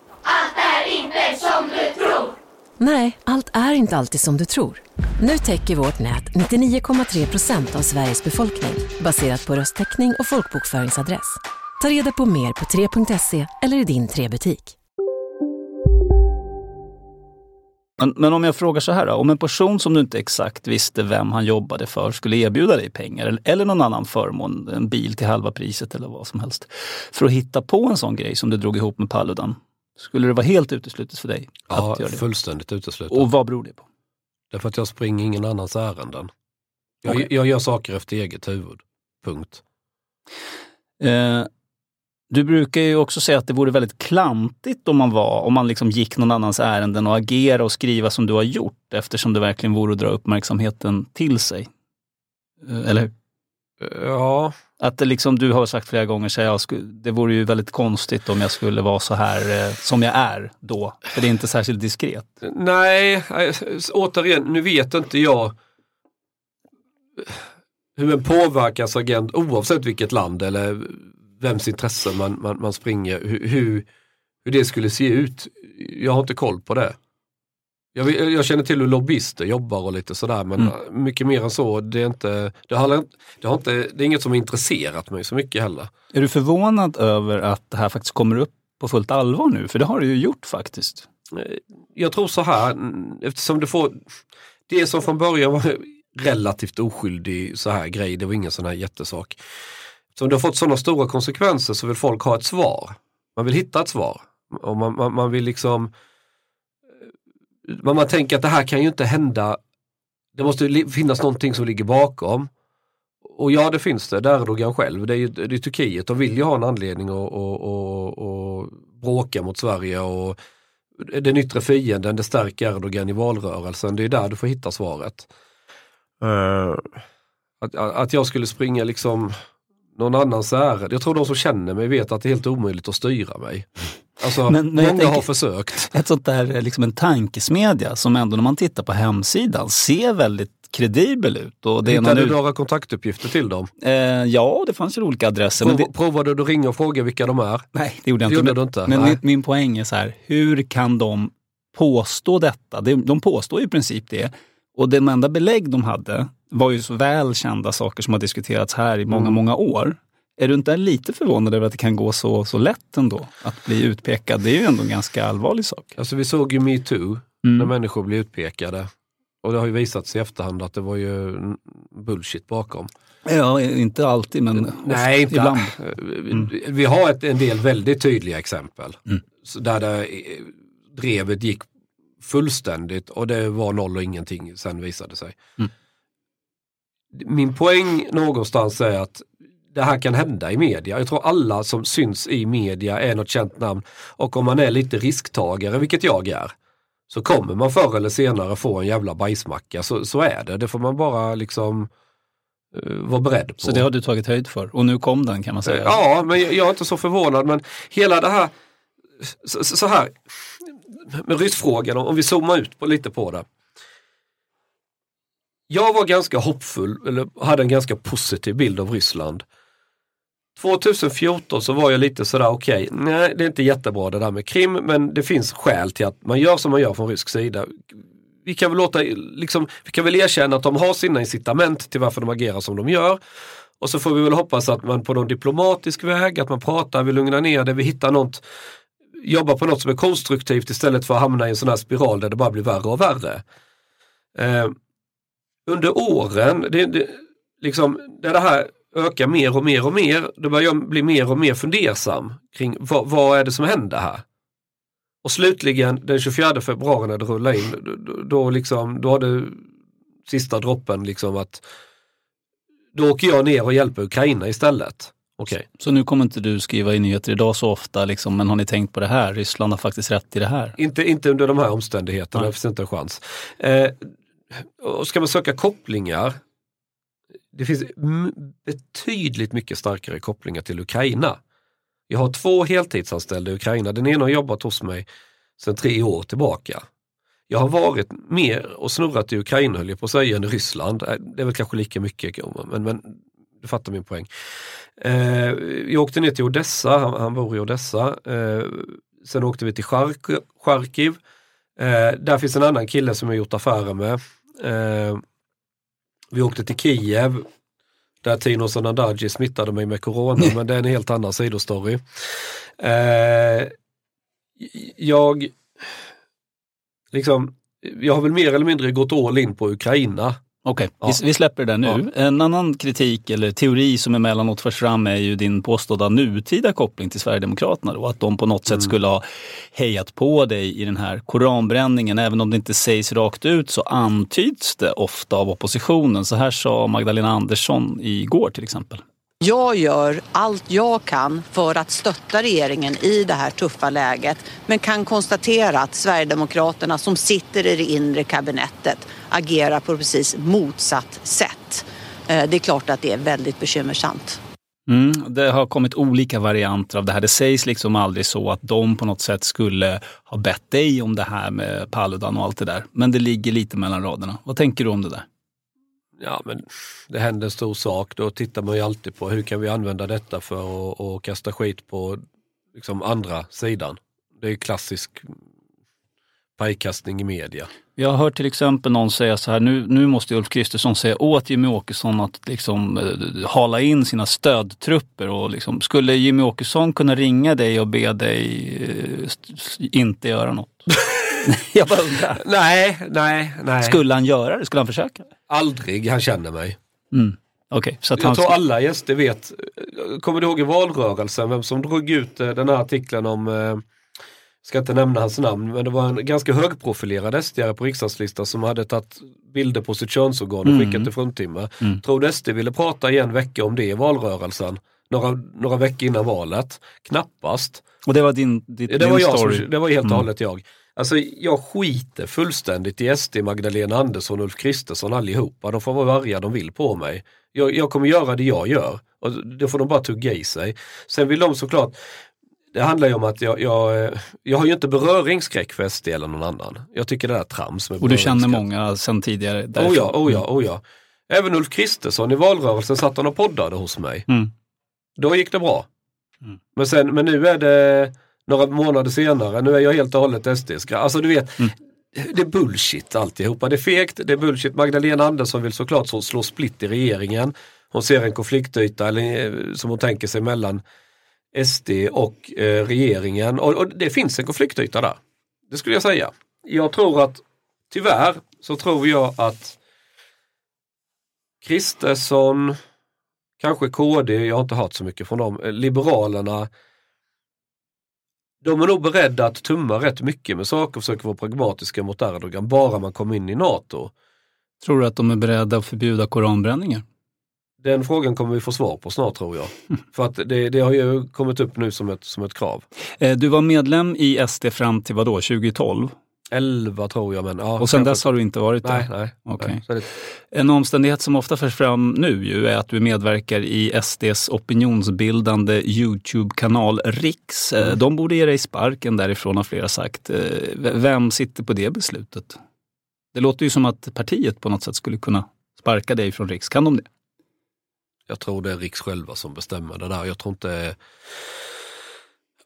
Nej, allt är inte alltid som du tror. Nu täcker vårt nät 99,3 procent av Sveriges befolkning baserat på röstteckning och folkbokföringsadress. Ta reda på mer på 3.se eller i din 3-butik. Men, men om jag frågar så här då, om en person som du inte exakt visste vem han jobbade för skulle erbjuda dig pengar eller, eller någon annan förmån, en bil till halva priset eller vad som helst, för att hitta på en sån grej som du drog ihop med Paludan. Skulle det vara helt uteslutet för dig Ja, att göra det? fullständigt uteslutet. Och vad beror det på? Därför att jag springer ingen annans ärenden. Jag, Okej. jag gör saker efter eget huvud. Punkt. Eh, du brukar ju också säga att det vore väldigt klantigt om man var, om man liksom gick någon annans ärenden och agera och skriva som du har gjort eftersom det verkligen vore att dra uppmärksamheten till sig. Eh, eller hur? Ja, att det liksom, du har sagt flera gånger, så jag det vore ju väldigt konstigt om jag skulle vara så här eh, som jag är då. För det är inte särskilt diskret. nej, eh, återigen, nu vet inte jag hur en påverkansagent, oavsett vilket land eller vems intresse man, man, man springer, hur, hur, hur det skulle se ut. Jag har inte koll på det. Jag, jag känner till hur lobbyister jobbar och lite sådär men Mm. mycket mer än så, det är, inte, det, har, det, har inte, det är inget som intresserat mig så mycket heller. Är du förvånad över att det här faktiskt kommer upp på fullt allvar nu? För det har det ju gjort faktiskt. Eh, Jag tror så här, eftersom du får, det som från början var relativt oskyldig så här grej, det var ingen sån här jättesak. Så du har fått sådana stora konsekvenser så vill folk ha ett svar. Man vill hitta ett svar. Och man, man, man vill liksom, eh, man, tänker att det här kan ju inte hända, det måste finnas någonting som ligger bakom. och ja, det finns det. Där är Erdogan själv. Det är ju det är Turkiet. De vill ju ha en anledning att, att, att, att bråka mot Sverige. och Den yttre fienden, det stärker Erdogan i valrörelsen. Det är där du får hitta svaret. Uh, att, att jag skulle springa liksom någon annans ärende. Jag tror de som känner mig vet att det är helt omöjligt att styra mig. Alltså, men, men många tänker, har försökt. Ett sånt där, liksom en tankesmedja som ändå när man tittar på hemsidan ser väldigt kredibel ut. Och det Hittade du några kontaktuppgifter till dem? Eh, ja, det fanns ju olika adresser. Prov, det... Provade du att ringa och fråga vilka de är? Nej, det gjorde jag inte. Gjorde men, inte. men min, min, poäng är så här, hur kan de påstå detta? De, de påstår i princip det. Och det enda belägg de hade var ju så väl kända saker som har diskuterats här i många, mm. många år. Är du inte lite förvånad över att det kan gå så, så lätt ändå att bli utpekad? Det är ju ändå en ganska allvarlig sak. Alltså vi såg ju metoo, mm. när människor blir utpekade. Och det har ju visat sig i efterhand att det var ju bullshit bakom. Ja, inte alltid men Nej, inte ibland. Mm. Vi har ett, en del väldigt tydliga exempel. Mm. Där det, drevet gick fullständigt och det var noll och ingenting sen visade sig. Mm. Min poäng någonstans är att det här kan hända i media. Jag tror alla som syns i media är något känt namn. Och om man är lite risktagare, vilket jag är, så kommer man förr eller senare få en jävla bajsmacka. Så, så är det. Det får man bara liksom uh, vara beredd på. Så det har du tagit höjd för? Och nu kom den kan man säga? Ja, men jag, jag är inte så förvånad. Men hela det här, så, så här, med ryssfrågan, om vi zoomar ut på, lite på det. Jag var ganska hoppfull, eller hade en ganska positiv bild av Ryssland 2014 så var jag lite sådär, okej, okay, nej det är inte jättebra det där med Krim men det finns skäl till att man gör som man gör från rysk sida. Vi kan väl låta, liksom, vi kan väl erkänna att de har sina incitament till varför de agerar som de gör. Och så får vi väl hoppas att man på någon diplomatisk väg, att man pratar, vi lugnar ner det, vi hittar något, jobbar på något som är konstruktivt istället för att hamna i en sån här spiral där det bara blir värre och värre. Eh, under åren, det, det, liksom, det här ökar mer och mer och mer, då börjar jag bli mer och mer fundersam kring vad, vad är det som händer här? Och slutligen den 24 februari när det rullar in, då, då, liksom, då har det sista droppen liksom att då åker jag ner och hjälper Ukraina istället. Okay. Så nu kommer inte du skriva i nyheter idag så ofta, liksom, men har ni tänkt på det här? Ryssland har faktiskt rätt i det här. Inte, inte under de här omständigheterna, det finns inte en chans. Eh, och ska man söka kopplingar det finns betydligt mycket starkare kopplingar till Ukraina. Jag har två heltidsanställda i Ukraina. Den ena har jobbat hos mig sedan tre år tillbaka. Jag har varit mer och snurrat i Ukraina höll jag på att säga än i Ryssland. Äh, det är väl kanske lika mycket, men, men du fattar min poäng. Eh, jag åkte ner till Odessa, han, han bor i Odessa. Eh, sen åkte vi till Charkiv. Eh, där finns en annan kille som jag gjort affärer med. Eh, vi åkte till Kiev där Tino Sanandaji smittade mig med corona, men det är en helt annan sidostory. Eh, jag, liksom, jag har väl mer eller mindre gått all in på Ukraina Okej, okay. ja. vi, vi, släpper det nu. Ja. En annan kritik eller teori som emellanåt förs fram är ju din påstådda nutida koppling till Sverigedemokraterna. Då, att de på något sätt mm. skulle ha hejat på dig i den här koranbränningen. Även om det inte sägs rakt ut så antyds det ofta av oppositionen. Så här sa Magdalena Andersson igår till exempel. Jag gör allt jag kan för att stötta regeringen i det här tuffa läget men kan konstatera att Sverigedemokraterna som sitter i det inre kabinettet agerar på precis motsatt sätt. Eh, det är klart att det är väldigt bekymmersamt. Mm, det har kommit olika varianter av det här. Det sägs liksom aldrig så att de på något sätt skulle ha bett dig om det här med Paludan och allt det där. Men det ligger lite mellan raderna. Vad tänker du om det där? Ja, men det händer en stor sak, då tittar man ju alltid på hur kan vi använda detta för att, och kasta skit på liksom andra sidan. Det är klassisk pajkastning i media. Jag har hört till exempel någon säga så här, nu, nu måste Ulf Kristersson säga åt Jimmy Åkesson att liksom, eh, hala in sina stödtrupper. Och liksom, skulle Jimmy Åkesson kunna ringa dig och be dig eh, inte göra något? jag bara undrar. Nej, nej, nej. Skulle han göra det? Skulle han försöka? Aldrig han känner mig. Mm. Okay, så jag tror alla gäster vet. Kommer du ihåg i valrörelsen vem som drog ut eh, den här artikeln om eh, ska inte nämna hans namn, men det var en ganska högprofilerad sd på riksdagslistan som hade tagit bilder på sitt könsorgan och Mm. skickat till fruntimmer. Mm. Tror du SD ville prata i en vecka om det i valrörelsen? Några, några veckor innan valet? Knappast. Och det var din, ditt, Det din var, jag story? som, det var helt och Mm. hållet jag. Alltså jag skiter fullständigt i SD, Magdalena Andersson, Ulf Kristersson allihopa. De får vara arga de vill på mig. Jag, jag kommer göra det jag gör. Och det får de bara tugga i sig. Sen vill de såklart det handlar ju om att jag, jag, jag har ju inte beröringsskräck för SD eller någon annan. Jag tycker det är trams med Och du känner många sedan tidigare? Oh därifrån. ja, oh ja, oh ja. Även Ulf Kristersson i valrörelsen satt han och poddade hos mig. Mm. Då gick det bra. Mm. Men, sen, men nu är det några månader senare, nu är jag helt och hållet SD. Alltså du vet, Mm. det är bullshit alltihopa. Det är fegt, det är bullshit. Magdalena Andersson vill såklart så slå split i regeringen. Hon ser en konfliktyta eller, eh, som hon tänker sig mellan SD och eh, regeringen. Och, och det finns en konfliktyta där. Det skulle jag säga. Jag tror att, tyvärr, så tror jag att Kristersson, kanske KD, jag har inte hört så mycket från dem, eh, Liberalerna. De är nog beredda att tumma rätt mycket med saker och försöka vara pragmatiska mot Erdogan bara man kommer in i NATO. Tror du att de är beredda att förbjuda koranbränningar? Den frågan kommer vi få svar på snart tror jag. För att det, det har ju kommit upp nu som ett, som ett krav. Eh, Du var medlem i SD fram till vad då, 2012? 11 tror jag men ja. Och sen dess har du inte varit där? Nej, nej. Okej. nej. En omständighet som ofta förs fram nu ju är att du medverkar i SDs opinionsbildande Youtube-kanal Riks. Eh, Mm. De borde ge dig sparken därifrån har flera sagt. Eh, Vem sitter på det beslutet? Det låter ju som att partiet på något sätt skulle kunna sparka dig från Riks. Kan de det? jag tror det är Riks själva som bestämmer det där. Jag tror inte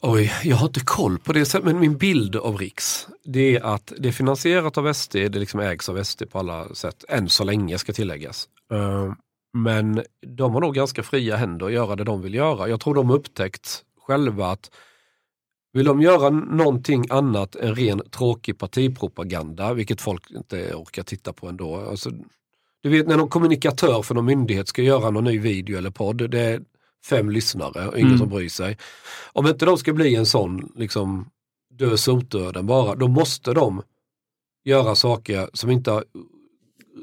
Oj, jag har inte koll på det, men min bild av Riks det är att det är finansierat av SD, det liksom ägs av SD på alla sätt, än så länge ska tilläggas. Eh, men de har nog ganska fria händer att göra det de vill göra. Jag tror de har upptäckt själva att vill de göra någonting annat än ren tråkig partipropaganda, vilket folk inte orkar titta på ändå. Alltså, du vet när någon kommunikatör för någon myndighet ska göra någon ny video eller podd, det är fem lyssnare och ingen Mm. som bryr sig. Om inte de ska bli en sån liksom dö sotdöden bara, då måste de göra saker som inte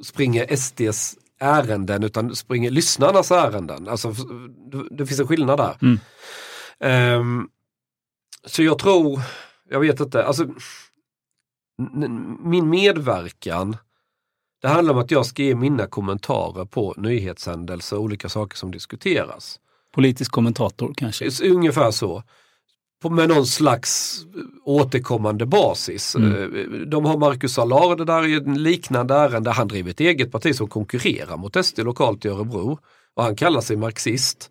springer SDs ärenden utan springer lyssnarnas ärenden. Alltså, det, finns en skillnad där. Mm. Ehm, så jag tror, jag vet inte, alltså min medverkan det handlar om att jag ska ge mina kommentarer på nyhetshändelser och olika saker som diskuteras. Politisk kommentator kanske? Ungefär så. Med någon slags återkommande basis. Mm. Eh, De har Marcus Allard, det där är en liknande ärende. Han driver ett eget parti som konkurrerar mot SD lokalt i Örebro. Och han kallar sig marxist.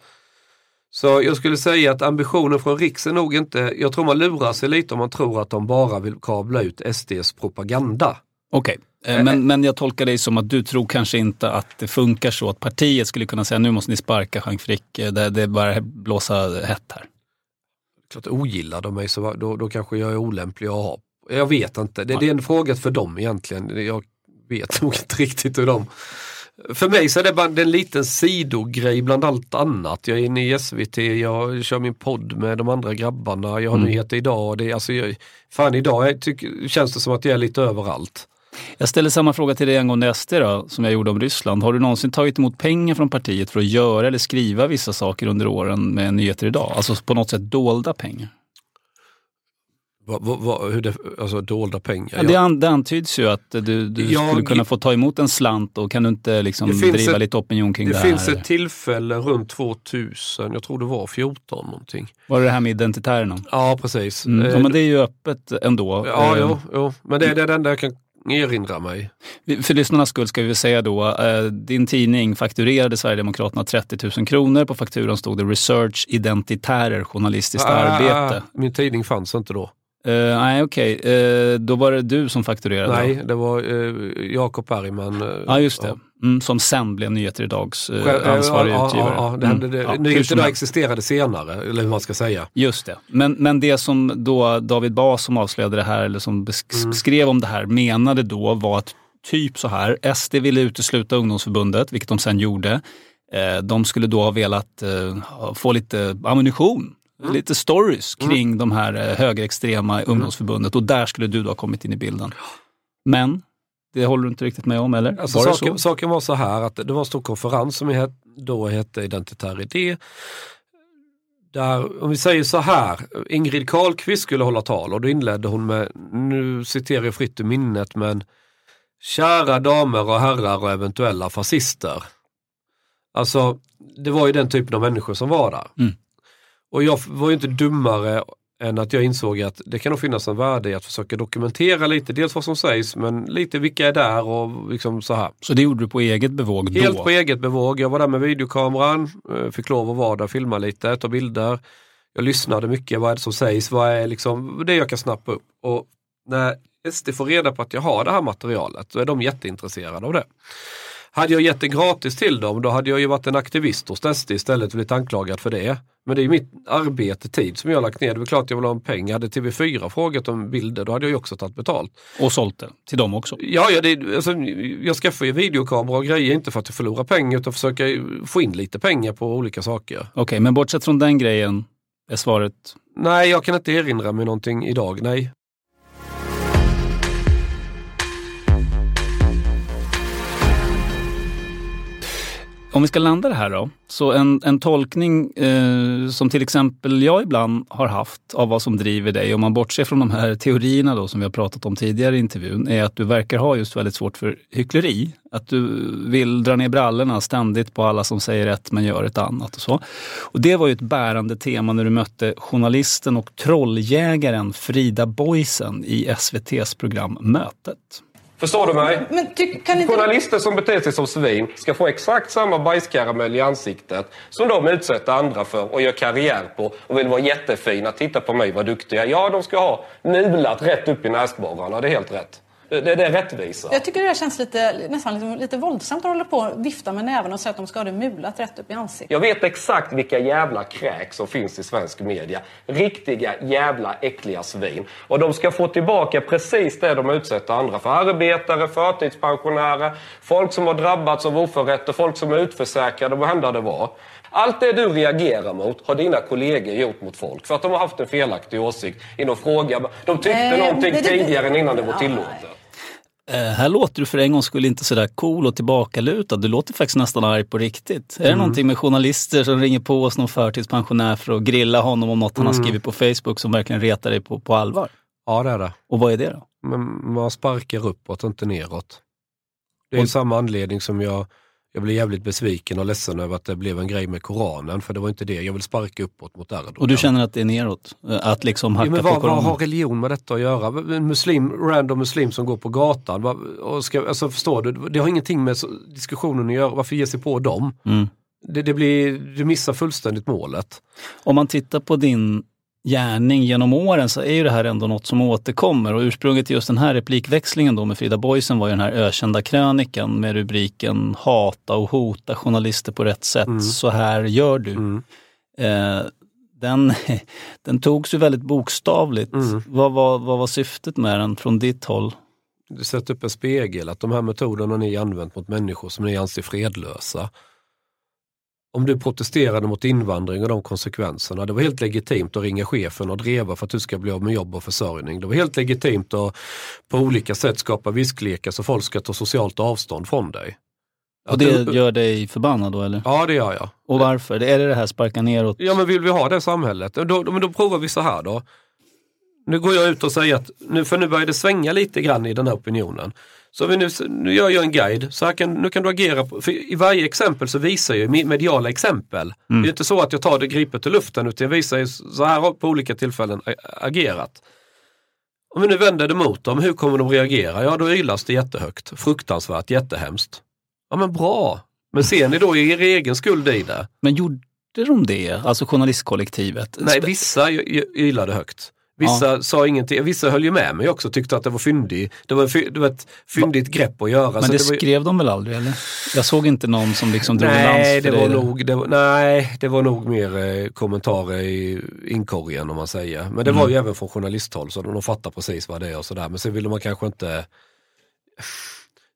Så jag skulle säga att ambitionen från Riks är nog inte, jag tror man lurar sig lite om man tror att de bara vill kabla ut SDs propaganda. Okej, Eh, men, men jag tolkar dig som att du tror kanske inte att det funkar så att partiet skulle kunna säga nu måste ni sparka Jean Frick, eh, det, det är bara blåsa hett här. Klart ogillar de mig så då, då kanske jag är olämplig att ha. Jag vet inte, det, det är en fråga för dem egentligen. Jag vet nog inte riktigt hur de... För mig så är det bara en liten sidogrej bland allt annat. Jag är inne i SVT, jag kör min podd med de andra grabbarna, jag har Mm. nyheter idag. Det är, alltså, jag, fan idag jag tycker, känns det som att jag är lite överallt. Jag ställer samma fråga till dig angående SD då, som jag gjorde om Ryssland. Har du någonsin tagit emot pengar från partiet för att göra eller skriva vissa saker under åren med Nyheter Idag? Alltså på något sätt dolda pengar? Va, va, va, hur det, alltså dolda pengar. Ja, det, an, det antyds ju att du, du Jag- skulle kunna få ta emot en slant och kan du inte liksom Det driva ett- lite opinion kring det, det här? finns ett tillfälle runt 2000, jag tror det var 14 någonting. Var det det här med identitärerna? Ja precis. Mm. Eh, Ja, men det är ju öppet ändå. Ja, Eh, jo, jo. men det är det enda jag kan erinra mig. För lyssnarnas skull ska vi säga då, eh, din tidning fakturerade Sverigedemokraterna 30 000 kronor. På fakturan stod det Research Identitärer Journalistiskt Ah, arbete. Min tidning fanns inte då. Eh, nej, okej. Eh, då var det du som fakturerade? Nej, det var eh, Jakob Bergman. Ja, just det. Mm, som sen blev Nyheter Idags eh, ansvarig ja, utgivare. Ja, ja, det Mm. det, Nyheter Idag existerade senare, eller hur man ska säga. Just det. Men, men det som då David Bas som avslöjade det här, eller som besk- Mm. om det här, menade då var att typ så här, SD ville utesluta ungdomsförbundet, vilket de sen gjorde. Eh, de skulle då ha velat eh, få lite ammunition lite stories kring de här eh, högerextrema ungdomsförbundet och där skulle du då ha kommit in i bilden. Men det håller du inte riktigt med om eller? Alltså, var saken, saken var så här att det var en stor konferens som het, då hette Identitär idé. Där, om vi säger så här, Ingrid Carlqvist skulle hålla tal och då inledde hon med, nu citerar jag fritt ur minnet, men Kära damer och herrar och eventuella fascister. Alltså, det var ju den typen av människor som var där. Mm. Och jag var ju inte dummare än att jag insåg att det kan nog finnas en värde i att försöka dokumentera lite, dels vad som sägs, men lite vilka är där och liksom så här. Så det gjorde du på eget bevåg Helt då? på eget bevåg. Jag var där med videokameran, eh, fick lov att vara där, filma lite, ta bilder. Jag lyssnade mycket, vad är det som sägs, vad är liksom det jag kan snappa upp. Och när SD får reda på att jag har det här materialet, så är de jätteintresserade av det. Hade jag gett det gratis till dem, då hade jag ju varit en aktivist hos SD istället och blivit anklagad för det. Men det är ju mitt arbete, tid som jag har lagt ner. Det är klart jag vill ha en peng. Hade TV4 frågat om bilder, då hade jag ju också tagit betalt. Och sålt det till dem också? Ja, ja det, alltså, jag skaffar ju videokamera och grejer, inte för att jag förlorar pengar utan försöka få in lite pengar på olika saker. Okej, men bortsett från den grejen är svaret? Nej, jag kan inte erinra mig någonting idag, nej. Om vi ska landa det här då. Så en, en tolkning eh, som till exempel jag ibland har haft av vad som driver dig, om man bortser från de här teorierna då som vi har pratat om tidigare i intervjun, är att du verkar ha just väldigt svårt för hyckleri. Att du vill dra ner brallorna ständigt på alla som säger ett men gör ett annat och så. Och det var ju ett bärande tema när du mötte journalisten och trolljägaren Frida Boisen i SVTs program Mötet. Förstår du mig? Men ty, kan inte... Journalister som beter sig som svin ska få exakt samma bajskaramell i ansiktet som de utsätter andra för och gör karriär på och vill vara jättefina. Titta på mig vad duktig jag är. Ja, de ska ha mulat rätt upp i näsborrarna. Det är helt rätt. Det, det, det är rättvisa. Jag tycker det känns lite, nästan lite, lite våldsamt att hålla på och vifta med näven och säga att de ska ha det mulat rätt upp i ansiktet. Jag vet exakt vilka jävla kräk som finns i svensk media. Riktiga jävla äckliga svin. Och de ska få tillbaka precis det de utsätter andra för. Arbetare, förtidspensionärer, folk som har drabbats av oförrätter, folk som är utförsäkrade, vad hända det var. Allt det du reagerar mot har dina kollegor gjort mot folk. För att de har haft en felaktig åsikt i någon fråga. De tyckte Eh, någonting det- det- tidigare än innan det var tillåtet. Eh, här låter du för en gångs skull inte sådär cool och tillbakalutad. Du låter faktiskt nästan arg på riktigt. Är det någonting med journalister som ringer på oss någon förtidspensionär för att grilla honom om något han har skrivit på Facebook som verkligen retar dig på, på allvar? Ja, det är det. Och vad är det då? Men man sparkar uppåt, inte neråt. Det är Och- samma anledning som jag, jag blev jävligt besviken och ledsen över att det blev en grej med Koranen. För det var inte det. Jag vill sparka uppåt mot Erdogan. Och du känner att det är neråt? Eh, Att liksom hacka Ja, men på vad, vad Koranen? har religion med detta att göra? En muslim, random muslim som går på gatan. Vad, och ska, alltså förstår du? Det har ingenting med diskussionen att göra. Varför ge sig på dem? Mm. Det, det blir, du missar fullständigt målet. Om man tittar på din gärning genom åren så är ju det här ändå något som återkommer. Och ursprunget till just den här replikväxlingen då med Frida Boisen var ju den här ökända krönikan med rubriken Hata och hota journalister på rätt sätt. Så här gör du. Mm. Eh, den, den togs ju väldigt bokstavligt. Mm. Vad, var, vad var syftet med den från ditt håll? Du sätter upp en spegel, att de här metoderna ni använt mot människor som ni anser fredlösa. Om du protesterade mot invandring och de konsekvenserna, det var helt legitimt att ringa chefen och dreva för att du ska bli av med jobb och försörjning. Det var helt legitimt att på olika sätt skapa visklekar så folk ska ta socialt avstånd från dig. Och det du- gör dig förbannad då eller? Ja, det gör jag. Och varför? Är det det här sparka neråt? Ja, men vill vi ha det samhället? Då, då, men då provar vi så här då. Nu går jag ut och säger att, nu, för nu börjar det svänga lite grann i den här opinionen. Så vi nu, nu gör jag en guide, så här kan, nu kan du agera. På, för I varje exempel så visar jag mediala exempel. Det är inte så att jag tar det gripet ur luften utan jag visar ju så här har på olika tillfällen agerat. Om vi nu vänder det mot dem, hur kommer de reagera? Ja, då ylas det jättehögt. Fruktansvärt, jättehemskt. Ja, men bra. Men ser ni då er egen skuld i det? Men gjorde de det? Alltså journalistkollektivet? Nej, vissa ylade högt. Vissa sa ingenting, vissa höll ju med mig också, tyckte att det var fyndig. Det var, det ett fyndigt grepp att göra. Men det, det ju- skrev de väl aldrig eller? Jag såg inte någon som liksom drog en nej, det var där. nog, det var, nej, det var nog mer eh, kommentarer i inkorgen om man säger. Men det Mm. var ju även från journalisthåll så de, de fattar precis vad det är och sådär. Men sen ville man kanske inte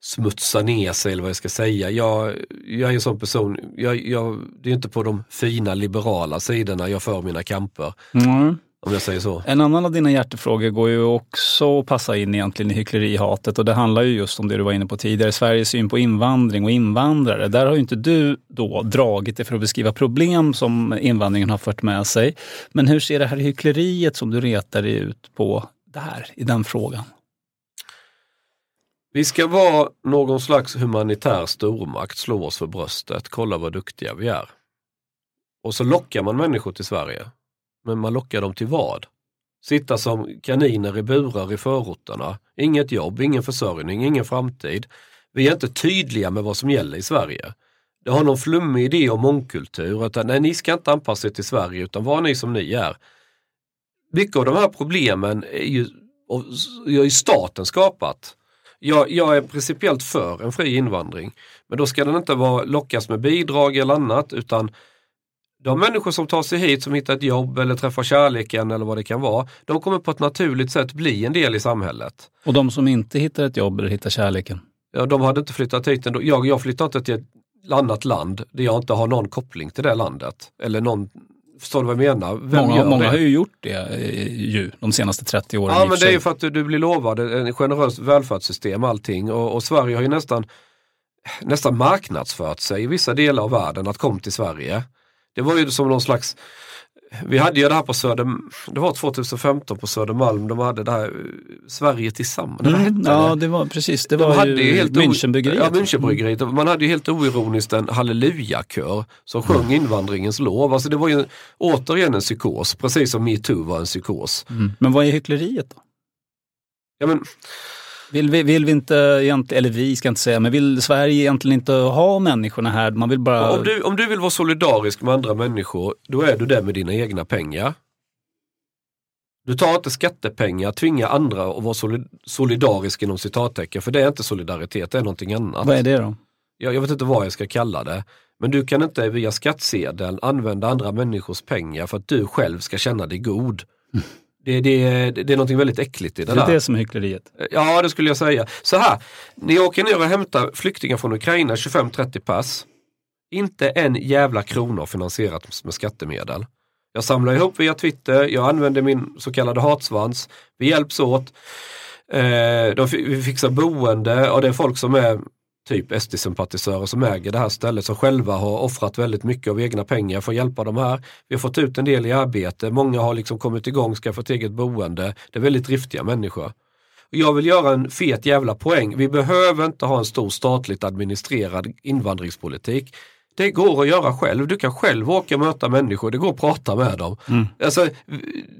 smutsa ner sig eller vad jag ska säga. Jag, jag är en sån person, jag, jag, det är inte på de fina liberala sidorna jag för mina kamper. Mm. Om jag säger så. En annan av dina hjärtefrågor går ju också att passa in egentligen i hycklerihatet och det handlar ju just om det du var inne på tidigare, Sveriges syn på invandring och invandrare. Där har ju inte du då dragit det för att beskriva problem som invandringen har fört med sig. Men hur ser det här hyckleriet som du retar dig ut på där, i den frågan? Vi ska vara någon slags humanitär stormakt, slå oss för bröstet, kolla vad duktiga vi är. Och så lockar man människor till Sverige. Men man lockar dem till vad? Sitta som kaniner i burar i förorterna. Inget jobb, ingen försörjning, ingen framtid. Vi är inte tydliga med vad som gäller i Sverige. Det har någon flummig idé om mångkultur, att nej, ni ska inte anpassa er till Sverige utan var ni som ni är. Mycket av de här problemen är ju, är ju staten skapat. Jag, jag, är principiellt för en fri invandring. Men då ska den inte vara, lockas med bidrag eller annat utan de människor som tar sig hit som hittar ett jobb eller träffar kärleken eller vad det kan vara, de kommer på ett naturligt sätt bli en del i samhället. Och de som inte hittar ett jobb eller hittar kärleken? Ja, de hade inte flyttat hit ändå. Jag, jag flyttar inte till ett annat land där jag inte har någon koppling till det landet. Eller någon, förstår du vad jag menar? Vem många många det? har ju gjort det eh, ju, de senaste 30 åren. Ja, men det är ju för att du, du blir lovad en generöst välfärdssystem allting och, och Sverige har ju nästan nästan marknadsfört sig i vissa delar av världen att kom till Sverige. Det var ju som någon slags vi hade ju det här på Söder, det var 2015 på Södermalm, de hade det här Sverige tillsammans. Mm, ja, det var precis, det de var ju, ju Münchenbryggeriet. Ja, Münchenbryggeriet. Man hade ju helt oironiskt en hallelujakör som sjöng mm. invandringens lov. Alltså det var ju återigen en psykos, precis som metoo var en psykos. Mm. Men vad är hyckleriet då? Ja, men, vill vi, vill vi inte eller vi ska inte säga, men vill Sverige egentligen inte ha människorna här? Man vill bara... Om du, om du vill vara solidarisk med andra människor, då är du det med dina egna pengar. Du tar inte skattepengar, tvinga andra att vara solidarisk inom citattecken, för det är inte solidaritet, det är någonting annat. Vad är det då? Jag, jag vet inte vad jag ska kalla det. Men du kan inte via skattsedeln använda andra människors pengar för att du själv ska känna dig god. Mm. Det, det, det är något väldigt äckligt i det, det där. Det är det som är hyckleriet. Ja, det skulle jag säga. Så här, ni åker ner och hämtar flyktingar från Ukraina, 25-30 pass. Inte en jävla krona finansierat med skattemedel. Jag samlar ihop via Twitter, jag använder min så kallade hatsvans. Vi hjälps åt. Eh, de, vi fixar boende och det är folk som är typ SD-sympatisörer som äger det här stället som själva har offrat väldigt mycket av egna pengar för att hjälpa de här. Vi har fått ut en del i arbete, många har liksom kommit igång, skaffat eget boende. Det är väldigt driftiga människor. Jag vill göra en fet jävla poäng. Vi behöver inte ha en stor statligt administrerad invandringspolitik. Det går att göra själv. Du kan själv åka och möta människor, det går att prata med dem. Mm. Alltså,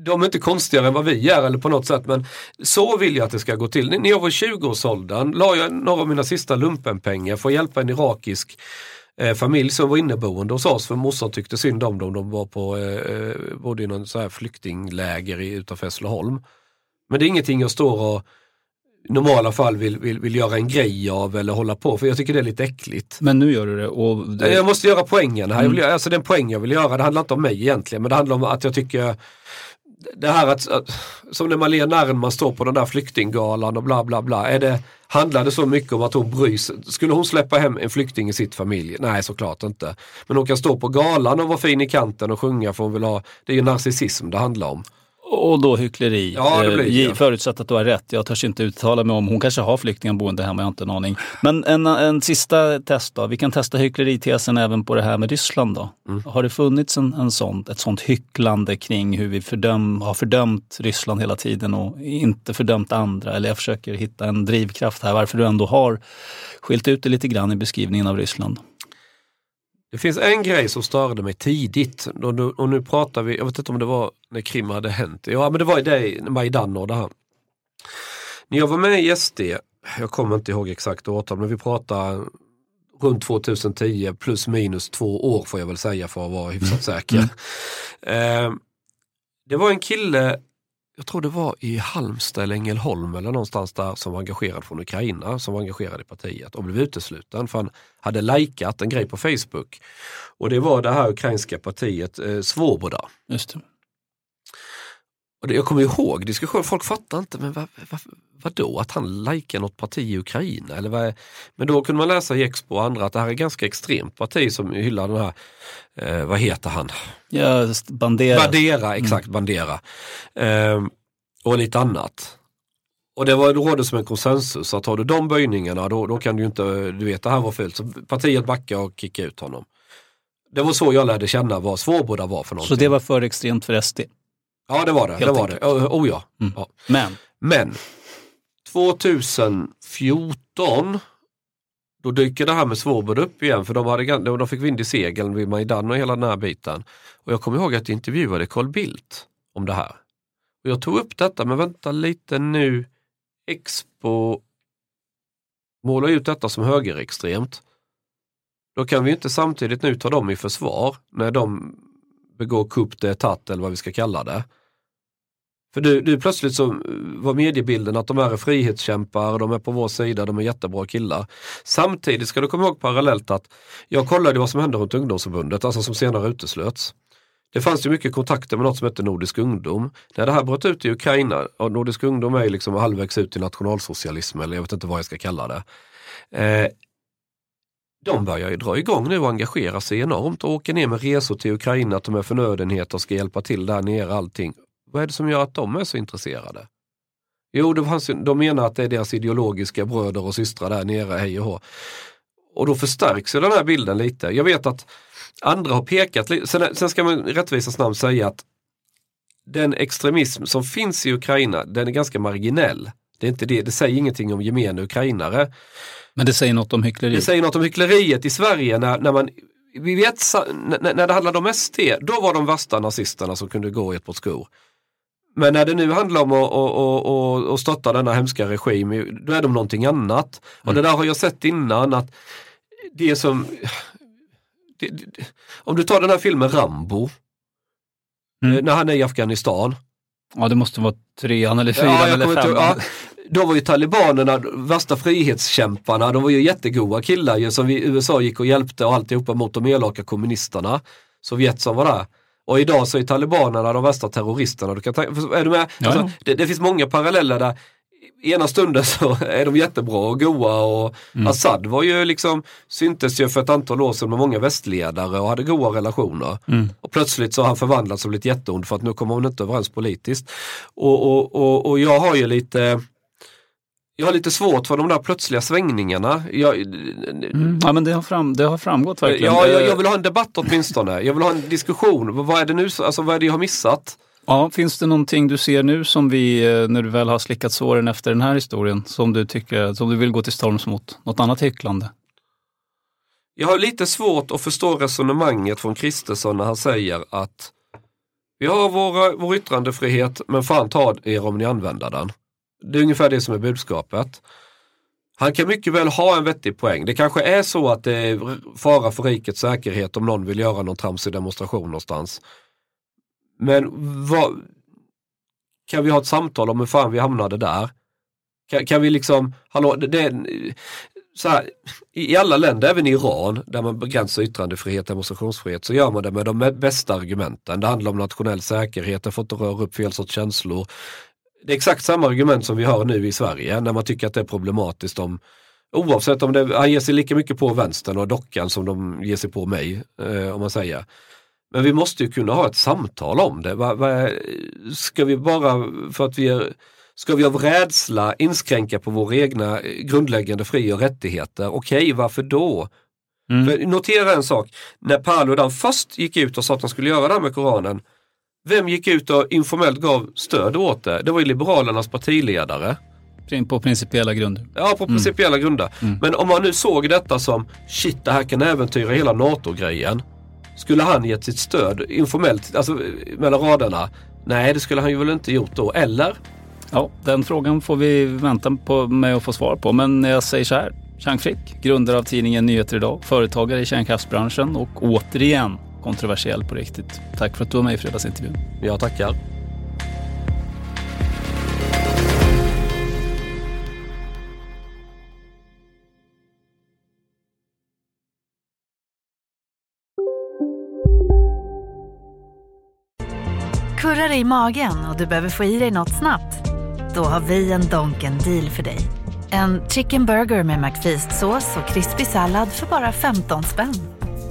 de är inte konstigare än vad vi är eller på något sätt men så vill jag att det ska gå till. När jag var i 20-årsåldern la jag några av mina sista lumpenpengar för att hjälpa en irakisk eh, familj som var inneboende hos oss för morsan tyckte synd om dem. De var på, eh, eh bodde i någon så här flyktingläger utanför Hässleholm. Men det är ingenting jag står och normala fall vill, vill, vill göra en grej av eller hålla på för jag tycker det är lite äckligt. Men nu gör du det? Och det... Jag måste göra poängen här. Mm. Jag vill, alltså den poäng jag vill göra, det handlar inte om mig egentligen men det handlar om att jag tycker det här att, att som när Malena Ernman står på den där flyktinggalan och bla bla bla. Är det, handlar det så mycket om att hon bryr sig? Skulle hon släppa hem en flykting i sitt familj? Nej såklart inte. Men hon kan stå på galan och vara fin i kanten och sjunga för hon vill ha, det är ju narcissism det handlar om. Och då hyckleri. Ja, det blir, eh, Förutsatt att du har rätt. Jag törs inte uttala mig om, hon kanske har flyktingar boende hemma, jag har inte en aning. Men en, en sista test då. Vi kan testa hyckleritesen även på det här med Ryssland då. Mm. Har det funnits en, en sånt, ett sånt hycklande kring hur vi fördöm, har fördömt Ryssland hela tiden och inte fördömt andra? Eller jag försöker hitta en drivkraft här, varför du ändå har skilt ut det lite grann i beskrivningen av Ryssland. Det finns en grej som störde mig tidigt och nu, och nu pratar vi, jag vet inte om det var när Krim hade hänt. Ja men det var i det, Majdan och det här. När jag var med i SD, jag kommer inte ihåg exakt årtal men vi pratar runt 2010 plus minus två år får jag väl säga för att vara hyfsat säker. Mm. Eh, det var en kille jag tror det var i Halmstad eller Ängelholm eller någonstans där som var engagerad från Ukraina, som var engagerad i partiet och blev utesluten för han hade likat en grej på Facebook. Och det var det här ukrainska partiet eh, Svoboda. Just det. Och det, jag kommer ihåg diskussionen, folk fattar inte, men vad, vad, vadå att han likar något parti i Ukraina? Eller vad men då kunde man läsa i Expo och andra att det här är ganska extremt parti som hyllar den här, eh, vad heter han? Ja, Bandera. Bandera, exakt, Bandera. Eh, och lite annat. Och det var, rådde som en konsensus att har du de böjningarna då, då kan du inte, du vet det här var fult. Så partiet backade och kickade ut honom. Det var så jag lärde känna vad Svoboda var för någonting. Så det var för extremt för SD? Ja det var det. Helt det, var enkelt. det. Oh, oh ja. Mm. ja. Men, Men 2014 då dyker det här med Svoboda upp igen för de, hade, de fick vind i segeln vid Majdan och hela den här biten. Och jag kommer ihåg att jag intervjuade Carl Bildt om det här. Och jag tog upp detta, men vänta lite nu. Expo målar ut detta som högerextremt. Då kan vi inte samtidigt nu ta dem i försvar när de begår coup d'etat eller vad vi ska kalla det. För du, du plötsligt så eh, var mediebilden att de här är frihetskämpar, de är på vår sida, de är jättebra killar. Samtidigt ska du komma ihåg parallellt att jag kollade vad som hände runt ungdomsförbundet, alltså som senare uteslöts. Det fanns ju mycket kontakter med något som hette Nordisk ungdom. När det här bröt ut i Ukraina, och Nordisk ungdom är ju liksom halvvägs ut i nationalsocialism eller jag vet inte vad jag ska kalla det. Eh, de börjar ju dra igång nu och engagera sig enormt och åker ner med resor till Ukraina, ta med förnödenheter och ska hjälpa till där nere allting. Vad är det som gör att de är så intresserade? Jo, det fanns, de menar att det är deras ideologiska bröder och systrar där nere, hej och hå. Och då förstärks ju den här bilden lite. Jag vet att andra har pekat, sen, sen ska man i rättvisans namn säga att den extremism som finns i Ukraina, den är ganska marginell. Det, är inte det, det säger ingenting om gemene ukrainare. men det säger något om hyckleri. Det säger något om hyckleriet i Sverige när, när man vi vet, när, när det handlade om SD, då var de värsta nazisterna som kunde gå i ett par skor. Men när det nu handlar om att, att, att, att, stötta denna hemska regim, då är de någonting annat. Och det där har jag sett innan att det som det, det, om du tar den här filmen Rambo, Mm. eh, när han är i Afghanistan. Ja, det måste vara trean eller fyran Ja, eller femman. ja, då var ju talibanerna värsta frihetskämparna, de var ju jättegoda killar ju, som vi, USA gick och hjälpte och alltihopa mot de elaka kommunisterna. Sovjet som var där. Och idag så är talibanerna de värsta terroristerna. Du kan ta, är du med? Ja, Alltså, det, det finns många paralleller där ena stunden så är de jättebra och goa och Mm. Assad var ju liksom, syntes ju för ett antal år sedan med många västledare och hade goda relationer. Mm. Och plötsligt så har han förvandlats och blivit jätteond för att nu kommer hon inte överens politiskt. Och, och, och, och jag har ju lite jag har lite svårt för de där plötsliga svängningarna. Jag, Mm. Ja, men det har, fram, det har framgått verkligen. ja, jag, Eh, jag vill ha en debatt åtminstone. Jag vill ha en diskussion. Vad är det nu, alltså vad är det jag har missat? Ja, finns det någonting du ser nu som vi, eh, när du väl har slickat såren efter den här historien, som du tycker, som du vill gå till storms mot? Något annat hycklande? Jag har lite svårt att förstå resonemanget från Kristersson när han säger att vi har våra, vår yttrandefrihet men fan ta er om ni använder den. Det är ungefär det som är budskapet. Han kan mycket väl ha en vettig poäng. Det kanske är så att det är fara för rikets säkerhet om någon vill göra någon tramsig demonstration någonstans. Men vad, kan vi ha ett samtal om hur fan vi hamnade där? Kan, kan vi liksom, hallå, det, det, så här, i alla länder, även i Iran, där man begränsar yttrandefrihet, demonstrationsfrihet, så gör man det med de bästa argumenten. Det handlar om nationell säkerhet, det får inte röra upp fel sorts känslor. Det är exakt samma argument som vi har nu i Sverige när man tycker att det är problematiskt om Oavsett om det, han ger sig lika mycket på vänstern och dockan som de ger sig på mig, eh, om man säger. Men vi måste ju kunna ha ett samtal om det. Va, va, ska vi bara för att vi är, ska vi av rädsla inskränka på våra egna grundläggande fri och rättigheter? Okej, varför då? Mm. Notera en sak, när Paludan först gick ut och sa att han skulle göra det här med Koranen, vem gick ut och informellt gav stöd åt det? Det var ju Liberalernas partiledare. På principiella grunder. Ja, på principiella grunder. Men om man nu såg detta som shit, det här kan äventyra hela NATO-grejen. Skulle han gett sitt stöd informellt, alltså mellan raderna? Nej, det skulle han ju väl inte gjort då, eller? Ja, den frågan får vi vänta på med att få svar på. Men jag säger så här. Chang Frick, grundare av tidningen Nyheter Idag, företagare i kärnkraftsbranschen och återigen kontroversiell på riktigt. Tack för att du var med i fredagsintervjun. Jag tackar. Kurrar i magen och du behöver få i dig något snabbt? Då har vi en Donken deal för dig. En chicken burger med McFeast-sås och krispig sallad för bara 15 spänn.